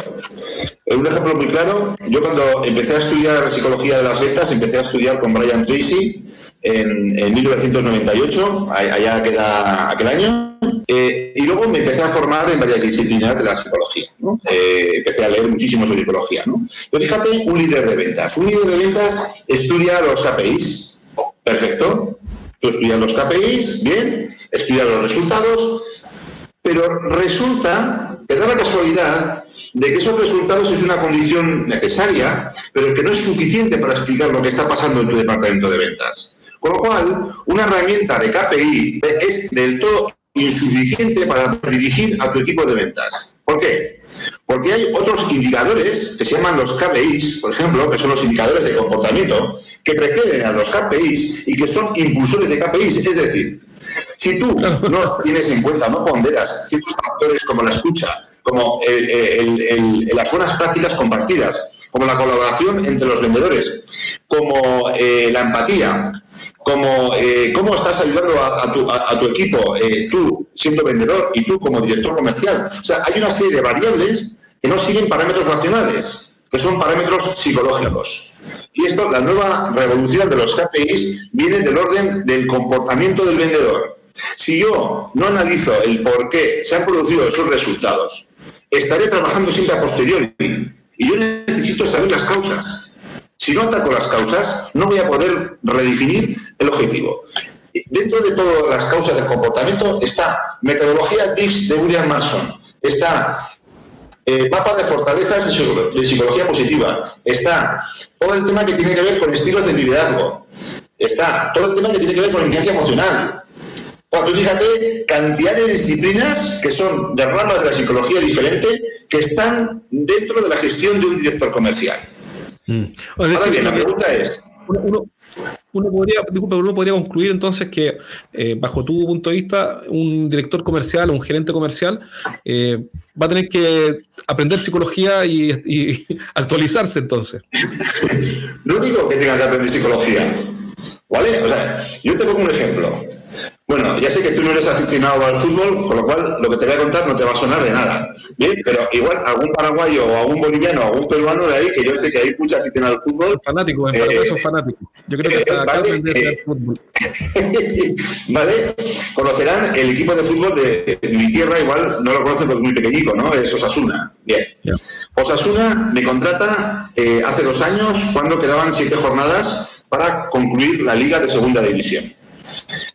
Un ejemplo muy claro, yo cuando empecé a estudiar psicología de las ventas, empecé a estudiar con Brian Tracy en, en 1998, allá queda aquel año, eh, y luego me empecé a formar en varias disciplinas de la psicología. Eh, empecé a leer muchísimo sobre psicología. ¿no? Pero fíjate, un líder de ventas. Un líder de ventas estudia los KPIs. Perfecto. Tú estudias los KPIs, bien, estudias los resultados, pero resulta que da la casualidad de que esos resultados es una condición necesaria, pero que no es suficiente para explicar lo que está pasando en tu departamento de ventas. Con lo cual, una herramienta de KPI es del todo insuficiente para dirigir a tu equipo de ventas. ¿Por qué? Porque hay otros indicadores que se llaman los KPIs, por ejemplo, que son los indicadores de comportamiento, que preceden a los KPIs y que son impulsores de KPIs. Es decir, si tú no tienes en cuenta, no ponderas ciertos factores como la escucha, como las buenas prácticas compartidas, como la colaboración entre los vendedores, como eh, la empatía, como eh, cómo estás ayudando a, tu, equipo, eh, tú siendo vendedor y tú como director comercial. O sea, hay una serie de variables que no siguen parámetros racionales, que son parámetros psicológicos. Y esto, la nueva revolución de los KPIs viene del orden del comportamiento del vendedor. Si yo no analizo el por qué se han producido esos resultados, estaré trabajando siempre a posteriori. Y yo necesito saber las causas. Si no ataco las causas, no voy a poder redefinir el objetivo. Dentro de todas las causas del comportamiento está metodología DIX de William Manson, está eh, mapa de fortalezas de psicología positiva, está todo el tema que tiene que ver con estilos de liderazgo, está todo el tema que tiene que ver con inteligencia emocional. Cuando fíjate, cantidad de disciplinas que son de ramas de la psicología diferente que están dentro de la gestión de un director comercial. Mm. Ahora bien, la pregunta es... Uno, podría, uno podría concluir entonces que, eh, bajo tu punto de vista, un director comercial o un gerente comercial eh, va a tener que aprender psicología y, actualizarse entonces. no digo que tenga que aprender psicología, ¿vale? O sea, yo te pongo un ejemplo. Bueno, ya sé que tú no eres aficionado al fútbol, con lo cual lo que te voy a contar no te va a sonar de nada. Bien, pero igual algún paraguayo o algún boliviano o algún peruano de ahí, que yo sé que hay mucha afición al fútbol. Fanático, en Paraguay son fanáticos. Yo creo que está eh, vale, eh, fútbol. vale, conocerán el equipo de fútbol de, mi tierra, igual no lo conocen porque es muy pequeñico, ¿no? Es Osasuna. Bien. Osasuna me contrata eh, hace dos años cuando quedaban siete jornadas para concluir la liga de segunda división.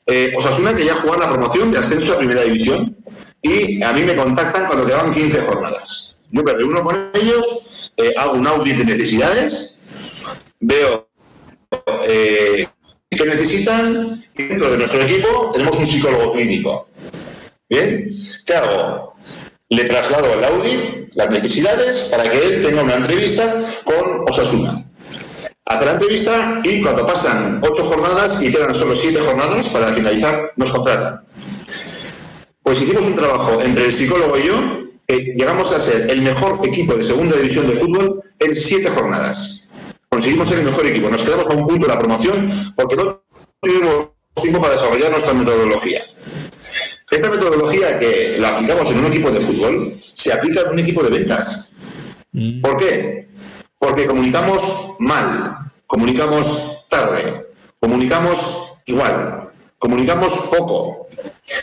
Eh, Osasuna que ya juega la promoción de ascenso a primera división y a mí me contactan cuando quedaban 15 jornadas. Yo me reúno con ellos, eh, hago un audit de necesidades, veo eh, qué necesitan y dentro de nuestro equipo tenemos un psicólogo clínico. ¿Bien? ¿Qué hago? Le traslado al audit las necesidades para que él tenga una entrevista con Osasuna hace la entrevista y cuando pasan ocho jornadas y quedan solo siete jornadas para finalizar, nos contratan. Pues hicimos un trabajo entre el psicólogo y yo, que llegamos a ser el mejor equipo de segunda división de fútbol en siete jornadas. Conseguimos ser el mejor equipo, nos quedamos a un punto de la promoción porque no tuvimos tiempo para desarrollar nuestra metodología. Esta metodología que la aplicamos en un equipo de fútbol se aplica en un equipo de ventas. Mm. ¿Por qué? Porque comunicamos mal, comunicamos tarde, comunicamos igual, comunicamos poco.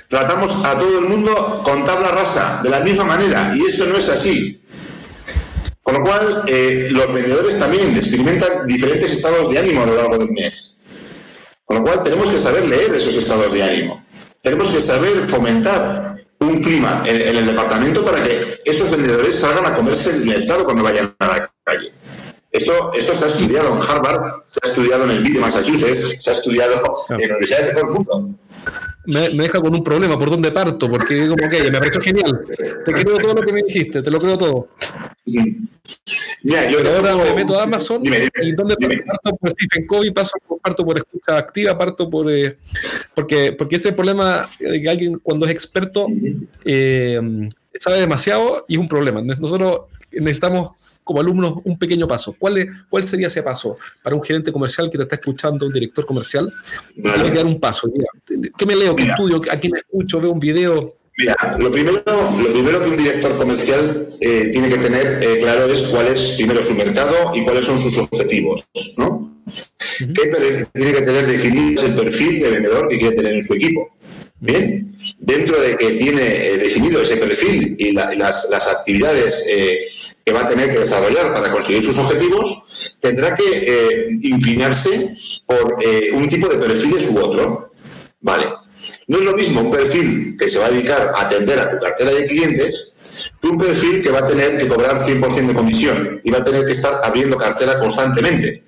Tratamos a todo el mundo con tabla rasa, de la misma manera, y eso no es así. Con lo cual, eh, los vendedores también experimentan diferentes estados de ánimo a lo largo del mes. Con lo cual, tenemos que saber leer esos estados de ánimo. Tenemos que saber fomentar un clima en, en el departamento para que esos vendedores salgan a comerse el mercado cuando vayan a la calle. Esto, esto se ha estudiado en Harvard, se ha estudiado en el BID de Massachusetts, se ha estudiado en universidades de todo el mundo. Me, deja con un problema, ¿por dónde parto? Porque digo, ok, me pareció genial. Te creo todo lo que me dijiste, te lo creo todo. Mira, yo ahora me meto a Amazon y dónde parto por Stephen Covey, paso, parto por escucha activa, parto por eh, porque, porque ese problema de que alguien cuando es experto eh, sabe demasiado y es un problema. Nosotros necesitamos como alumnos un pequeño paso. ¿Cuál, ¿Cuál sería ese paso para un gerente comercial que te está escuchando, un director comercial? Tiene que dar un paso. ¿Qué me leo? ¿Qué estudio? ¿A quién escucho? ¿Veo un video? Mira, lo primero, lo primero que un director comercial eh, tiene que tener eh, claro es cuál es primero su mercado y cuáles son sus objetivos, ¿no? ¿Qué tiene que tener definido el perfil de vendedor que quiere tener en su equipo? Bien, dentro de que tiene eh, definido ese perfil y las, actividades eh, que va a tener que desarrollar para conseguir sus objetivos, tendrá que eh, inclinarse por un tipo de perfiles u otro. Vale. No es lo mismo un perfil que se va a dedicar a atender a tu cartera de clientes que un perfil que va a tener que cobrar 100% de comisión y va a tener que estar abriendo cartera constantemente.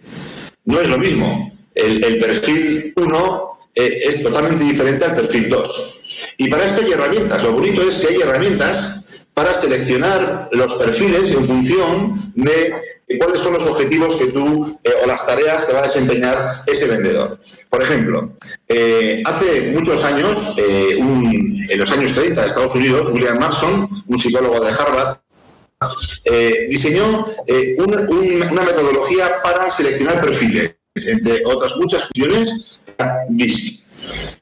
No es lo mismo. El, el perfil 1 eh, es totalmente diferente al perfil 2. Y para esto hay herramientas. Lo bonito es que hay herramientas para seleccionar los perfiles en función de cuáles son los objetivos que tú eh, o las tareas que va a desempeñar ese vendedor. Por ejemplo, eh, hace muchos años, en los años 30 de Estados Unidos, William Marston, un psicólogo de Harvard, diseñó una metodología para seleccionar perfiles, entre otras muchas funciones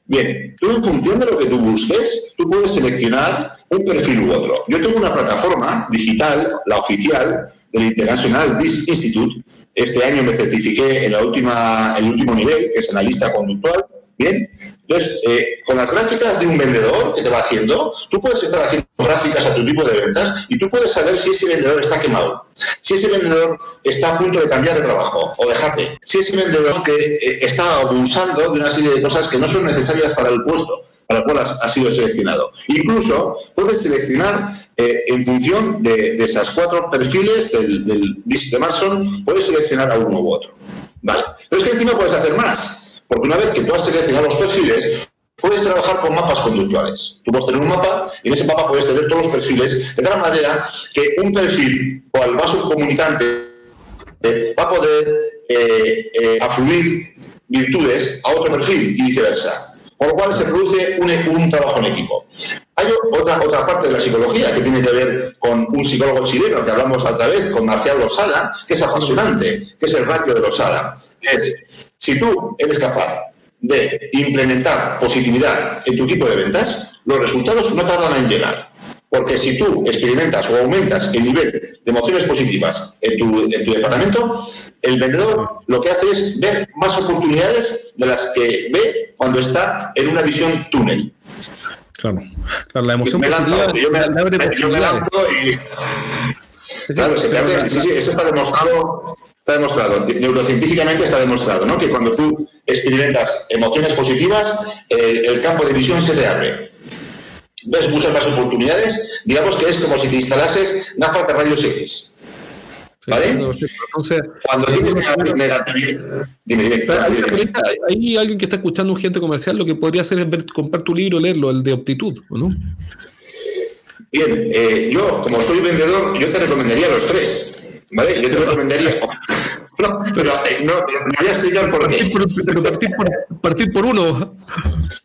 Bien, tú en función de lo que tú busques, tú puedes seleccionar un perfil u otro. Yo tengo una plataforma digital, la oficial, del International DISC Institute. Este año me certifiqué en, la última, el último nivel, que es analista conductual. Bien, entonces, eh, con las gráficas de un vendedor que te va haciendo, tú puedes estar haciendo gráficas a tu tipo de ventas y tú puedes saber si ese vendedor está quemado, si ese vendedor está a punto de cambiar de trabajo o dejarte, si ese vendedor que eh, está abusando de una serie de cosas que no son necesarias para el puesto para el cual has, sido seleccionado. Incluso puedes seleccionar eh, en función de, esas cuatro perfiles del, del de Marson, puedes seleccionar a uno u otro. Vale. Pero es que encima puedes hacer más, porque una vez que tú has seleccionado los perfiles, puedes trabajar con mapas conductuales. Tú puedes tener un mapa y en ese mapa puedes tener todos los perfiles, de tal manera que un perfil o al vaso comunicante eh, va a poder eh, eh, afluir virtudes a otro perfil y viceversa. Por lo cual se produce un, trabajo en equipo. Hay otra, otra parte de la psicología que tiene que ver con un psicólogo chileno que hablamos otra vez, con Marcial Losada, que es apasionante, que es el ratio de Losada. Es, si tú eres capaz de implementar positividad en tu equipo de ventas, los resultados no tardan en llegar. Porque si tú experimentas o aumentas el nivel de emociones positivas en tu, en tu departamento, el vendedor lo que hace es ver más oportunidades de las que ve cuando está en una visión túnel. Claro, claro la emoción positiva yo me, lanzo y... claro, se te abre, sí, sí, eso está demostrado, está demostrado, neurocientíficamente está demostrado, ¿no? Que cuando tú experimentas emociones positivas, el campo de visión se te abre ves muchas más oportunidades, digamos que es como si te instalases gafas de rayos X. ¿Vale? Entonces, cuando tienes negatividad. Dime, dime, Hay alguien que está escuchando un gente comercial, lo que podría hacer es ver, comprar tu libro, leerlo, el de optitud, ¿no? Bien, eh, yo, como soy vendedor, yo te recomendaría los tres. ¿Vale? Yo te recomendaría. No, pero eh, no, me voy a explicar por qué. Partir por, partir por uno.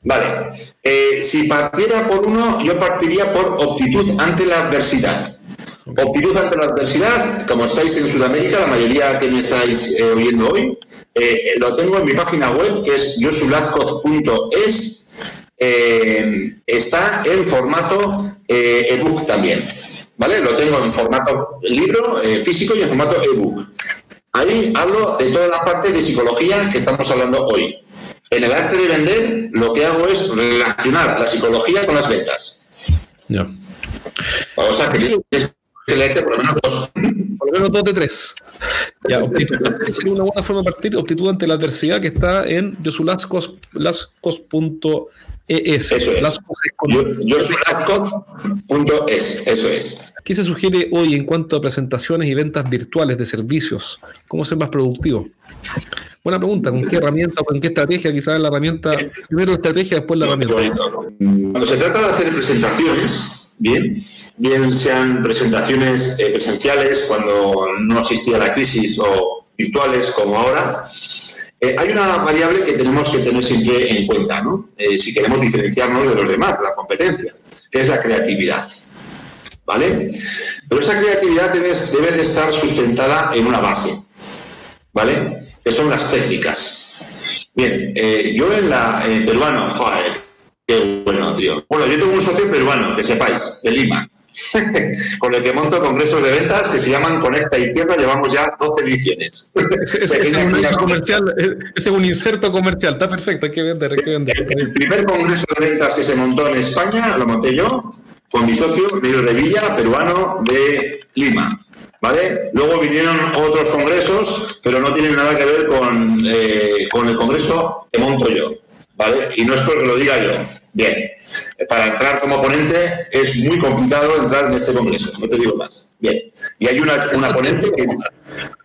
Vale. Eh, si partiera por uno, yo partiría por optitud ante la adversidad. Optitud ante la adversidad, como estáis en Sudamérica, la mayoría que me estáis eh, oyendo hoy, lo tengo en mi página web, que es yosulazcoz.es. está en formato ebook también. ¿Vale? Lo tengo en formato libro físico y en formato ebook. Ahí hablo de toda la parte de psicología que estamos hablando hoy. En el arte de vender, lo que hago es relacionar la psicología con las ventas. Ya. O sea, que tienes que leerte por lo menos dos. Por lo menos dos de tres. Ya, sería una buena forma de partir. Optitud ante la adversidad que está en yosulascos.es. Eso es. Yosulascos.es. Eso es. ¿Qué se sugiere hoy en cuanto a presentaciones y ventas virtuales de servicios? ¿Cómo ser más productivo? Buena pregunta, ¿con qué herramienta o con qué estrategia? Quizás la herramienta, primero la estrategia, después la herramienta. Cuando se trata de hacer presentaciones, bien, bien sean presentaciones eh, presenciales cuando no existía la crisis o virtuales como ahora, eh, hay una variable que tenemos que tener siempre en cuenta, ¿no? Eh, si queremos diferenciarnos de los demás, de la competencia, que es la creatividad. ¿vale? Pero esa creatividad debe, debe de estar sustentada en una base, ¿vale? Que son las técnicas. Bien, eh, yo en la peruano, joder, qué bueno, tío. Bueno, yo tengo un socio peruano, que sepáis, de Lima, con el que monto congresos de ventas que se llaman Conecta Cierra, llevamos ya 12 ediciones. Ese es, un comercial, es un inserto comercial, está perfecto, hay que vender, hay que vender. el primer congreso de ventas que se montó en España lo monté yo con mi socio, Miguel Revilla, peruano de Lima. ¿Vale? Luego vinieron otros congresos, pero no tienen nada que ver con, eh, con el congreso que monto yo. ¿Vale? Y no es porque lo diga yo. Bien, para entrar como ponente es muy complicado entrar en este congreso, no te digo más. Bien, y hay una, una ponente que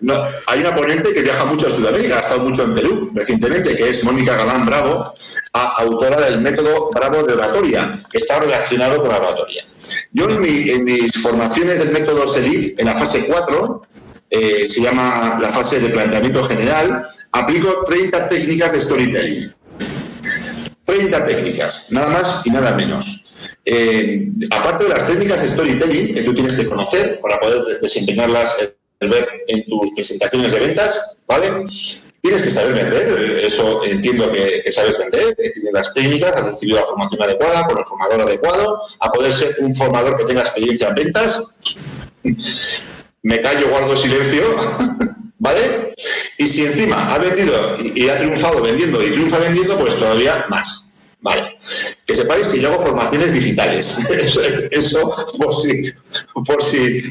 no, hay una ponente que viaja mucho a Sudamérica, ha estado mucho en Perú recientemente, que es Mónica Galán Bravo, autora del método Bravo de oratoria, que está relacionado con la oratoria. Yo en, mis formaciones del método SELIT, en la fase 4, eh, se llama la fase de planteamiento general, aplico 30 técnicas de storytelling. 30 técnicas, nada más y nada menos. Eh, aparte de las técnicas de storytelling que tú tienes que conocer para poder desempeñarlas en tus presentaciones de ventas, ¿vale? Tienes que saber vender, eh, eso entiendo que, sabes vender, tienes las técnicas, has recibido la formación adecuada, con el formador adecuado, a poder ser un formador que tenga experiencia en ventas. Me callo, guardo silencio, ¿vale? Y si encima ha vendido y, ha triunfado vendiendo y triunfa vendiendo, pues todavía más. Vale. Que sepáis que yo hago formaciones digitales. Eso, por si, por si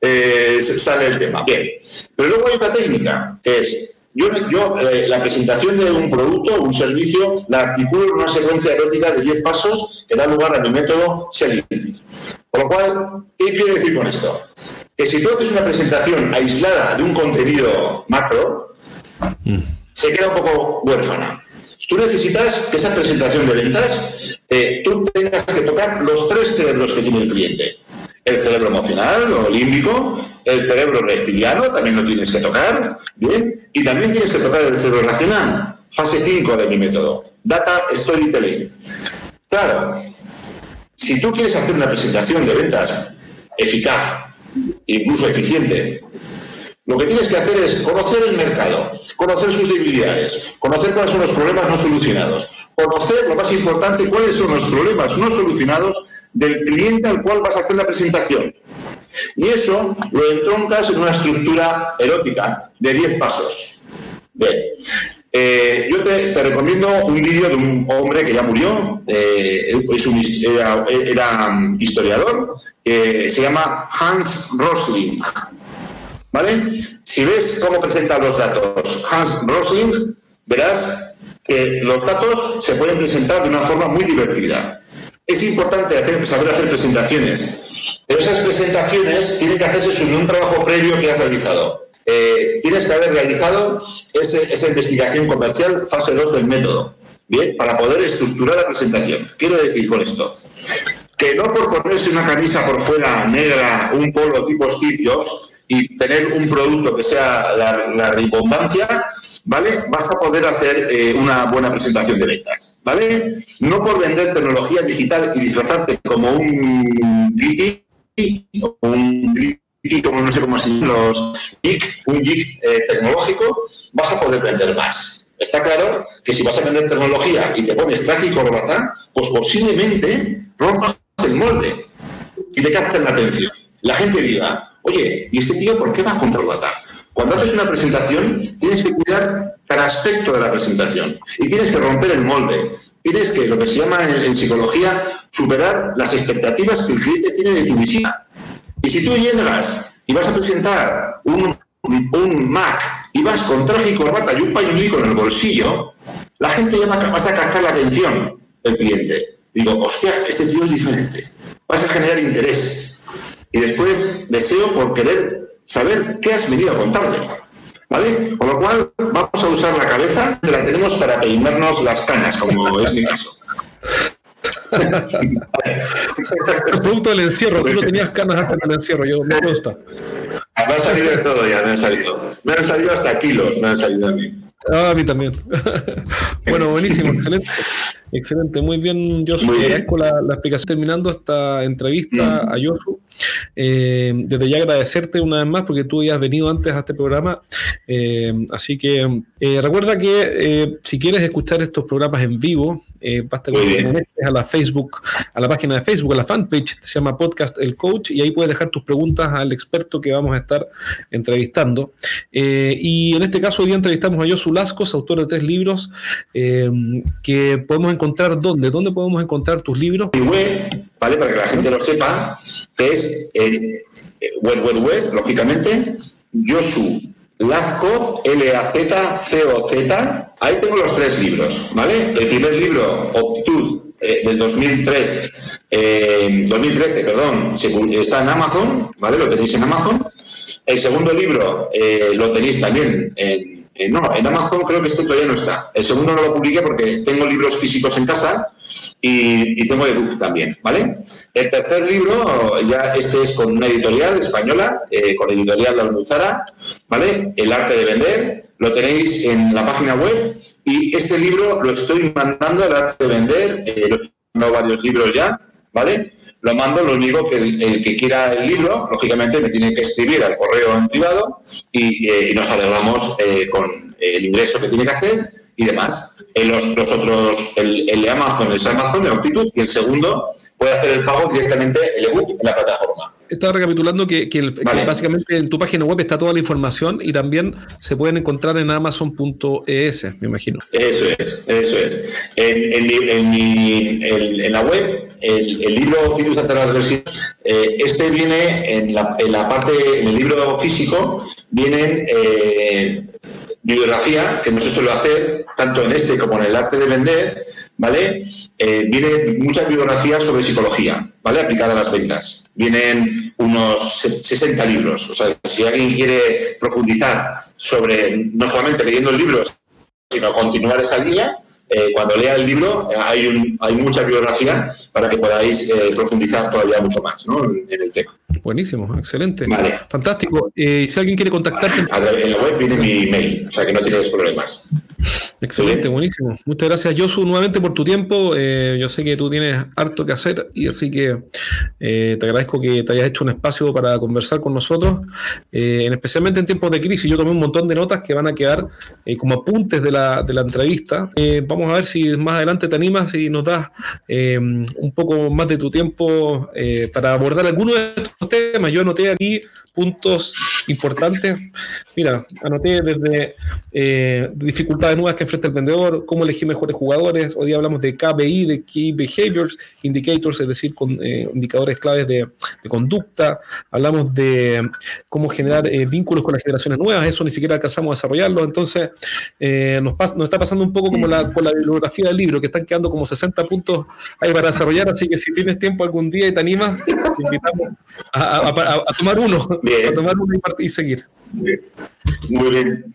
eh, sale el tema. Bien. Pero luego hay otra técnica, que es, yo, yo eh, la presentación de un producto un servicio la articulo en una secuencia erótica de 10 pasos que da lugar a mi método Selling. Por lo cual, ¿qué quiere decir con esto? Que si tú haces una presentación aislada de un contenido macro, se queda un poco huérfana. Tú necesitas que esa presentación de ventas, eh, tú tengas que tocar los tres cerebros que tiene el cliente. El cerebro emocional o límbico, el cerebro reptiliano también lo tienes que tocar, ¿bien? Y también tienes que tocar el cerebro racional, fase 5 de mi método, Data Storytelling. Claro, si tú quieres hacer una presentación de ventas eficaz, incluso eficiente, lo que tienes que hacer es conocer el mercado, conocer sus debilidades, conocer cuáles son los problemas no solucionados, conocer, lo más importante, cuáles son los problemas no solucionados del cliente al cual vas a hacer la presentación. Y eso lo entroncas en una estructura erótica de 10 pasos. Bien. Eh, yo te, recomiendo un vídeo de un hombre que ya murió, eh, era, um, historiador, se llama Hans Rosling. ¿Vale? Si ves cómo presenta los datos Hans Rosling, verás que los datos se pueden presentar de una forma muy divertida. Es importante saber hacer presentaciones, pero esas presentaciones tienen que hacerse sobre un trabajo previo que has realizado. Eh, tienes que haber realizado esa investigación comercial, fase 2 del método, ¿bien? Para poder estructurar la presentación. Quiero decir con esto que no por ponerse una camisa por fuera negra, un polo tipo Steve Jobs, y tener un producto que sea la, la ¿vale? Vas a poder hacer eh, una buena presentación de ventas, ¿vale? No por vender tecnología digital y disfrazarte como un un geek, como no sé cómo se llaman los geek, un geek eh, tecnológico, vas a poder vender más. Está claro que si vas a vender tecnología y te pones traje y corbata, pues posiblemente rompas el molde y te capten la atención. La gente diga, Oye, ¿y este tío por qué va contra el Cuando haces una presentación, tienes que cuidar cada aspecto de la presentación y tienes que romper el molde. Tienes que, lo que se llama en, psicología, superar las expectativas que el cliente tiene de tu visita. Y si tú llegas y vas a presentar un, Mac y vas con traje y corbata y un pañuelico en el bolsillo, la gente ya va, vas a captar la atención del cliente. Digo, hostia, este tío es diferente. Vas a generar interés y después deseo por querer saber qué has venido a contarle. ¿Vale? Con lo cual, vamos a usar la cabeza, que la tenemos para peinarnos las canas, como es mi caso. el producto del encierro, tú no tenías canas hasta en el encierro, yo me gusta. Me han salido de todo ya, me han salido. Me han salido hasta kilos, me han salido a mí. Ah, a mí también. bueno, buenísimo, excelente. Excelente, muy bien, Josu. Agradezco la, la, explicación terminando esta entrevista mm. a Josu. Eh, desde ya agradecerte una vez más porque tú ya has venido antes a este programa. Eh, así que eh, recuerda que si quieres escuchar estos programas en vivo, basta con que a la Facebook, a la página de Facebook, a la fanpage, se llama Podcast El Coach, y ahí puedes dejar tus preguntas al experto que vamos a estar entrevistando. y en este caso hoy día entrevistamos a Josu Lascos, autor de tres libros, que podemos encontrar dónde, dónde podemos encontrar tus libros. ¿vale? Para que la gente lo sepa, es eh, web, web, web, lógicamente, Josu Lazkov, L-A-Z-C-O-Z. Ahí tengo los tres libros, ¿vale? El primer libro, Optitud, eh, del 2003, eh, 2013, perdón, está en Amazon, ¿vale? Lo tenéis en Amazon. El segundo libro eh, lo tenéis también en eh, no, en Amazon creo que este todavía no está. El segundo no lo publiqué porque tengo libros físicos en casa y, tengo ebook también, ¿vale? El tercer libro, ya este es con una editorial española, eh, con editorial La Almuzara, ¿vale? El arte de vender, lo tenéis en la página web y este libro lo estoy mandando al arte de vender, eh, lo estoy mandando varios libros ya, ¿vale? Lo mando, lo único que el, que quiera el libro, lógicamente me tiene que escribir al correo en privado y, eh, nos arreglamos con el ingreso que tiene que hacer y demás. En los, otros, el, de Amazon es Amazon, el Altitude, y el segundo puede hacer el pago directamente el ebook en la plataforma. Estaba recapitulando que, básicamente en tu página web está toda la información y también se pueden encontrar en amazon.es, me imagino. Eso es, eso es. En, en, la web, el, libro Titus ante la adversidad, eh, este viene en la, en la parte, en el libro físico, vienen eh, bibliografía, que no se suele hacer, tanto en este como en el arte de vender, ¿vale? Eh, viene mucha bibliografía sobre psicología, ¿vale? Aplicada a las ventas. Vienen unos 60 libros. O sea, si alguien quiere profundizar sobre, no solamente leyendo el libro, sino continuar esa línea, eh, cuando lea el libro hay, hay mucha bibliografía para que podáis eh, profundizar todavía mucho más en, el tema. Buenísimo, excelente. Fantástico. y si alguien quiere contactarte... en la web viene mi email, o sea que no tienes problemas. Excelente, buenísimo. Muchas gracias, Josu, nuevamente por tu tiempo. yo sé que tú tienes harto que hacer y así que te agradezco que te hayas hecho un espacio para conversar con nosotros, especialmente en tiempos de crisis. Yo tomé un montón de notas que van a quedar como apuntes de la, de la entrevista. Eh, vamos a ver si más adelante te animas y nos das eh, un poco más de tu tiempo eh, para abordar algunos de estos temas. Yo anoté aquí puntos importantes. Mira, anoté desde eh, dificultades nuevas que enfrenta el vendedor, cómo elegir mejores jugadores. Hoy día hablamos de KBI, de Key Behaviors Indicators, es decir, con eh, indicadores claves de, conducta. Hablamos de cómo generar eh, vínculos con las generaciones nuevas. Eso ni siquiera alcanzamos a desarrollarlo. Entonces, nos, nos está pasando un poco como la, con la bibliografía del libro, que están quedando como 60 puntos ahí para desarrollar. Así que si tienes tiempo algún día y te animas, te invitamos a tomar uno. Bien. tomar una y, seguir. Muy bien.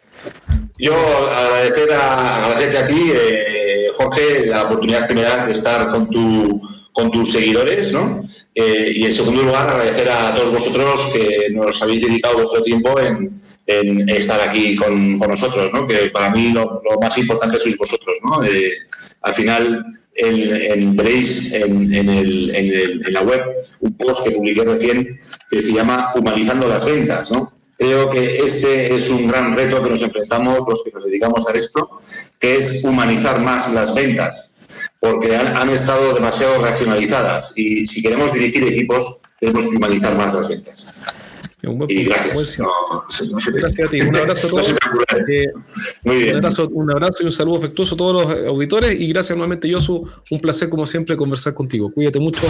Yo agradecer a, agradecerte a ti, eh, Jorge, la oportunidad que me das de estar con, tu, con tus seguidores, ¿no? Eh, y en segundo lugar, agradecer a todos vosotros que nos habéis dedicado vuestro tiempo en, en estar aquí con, con, nosotros, ¿no? Que para mí lo, más importante sois vosotros, ¿no? Eh, al final, veréis en, en, la web un post que publiqué recién que se llama Humanizando las ventas. Creo que este es un gran reto que nos enfrentamos los que nos dedicamos a esto, que es humanizar más las ventas, porque han, han estado demasiado racionalizadas y si queremos dirigir equipos tenemos que humanizar más las ventas. Y gracias. gracias a ti. Un abrazo a todos. Eh, Muy bien. Un abrazo, un abrazo, y un saludo afectuoso a todos los auditores. Y gracias nuevamente, Yosu. Un placer, como siempre, conversar contigo. Cuídate mucho.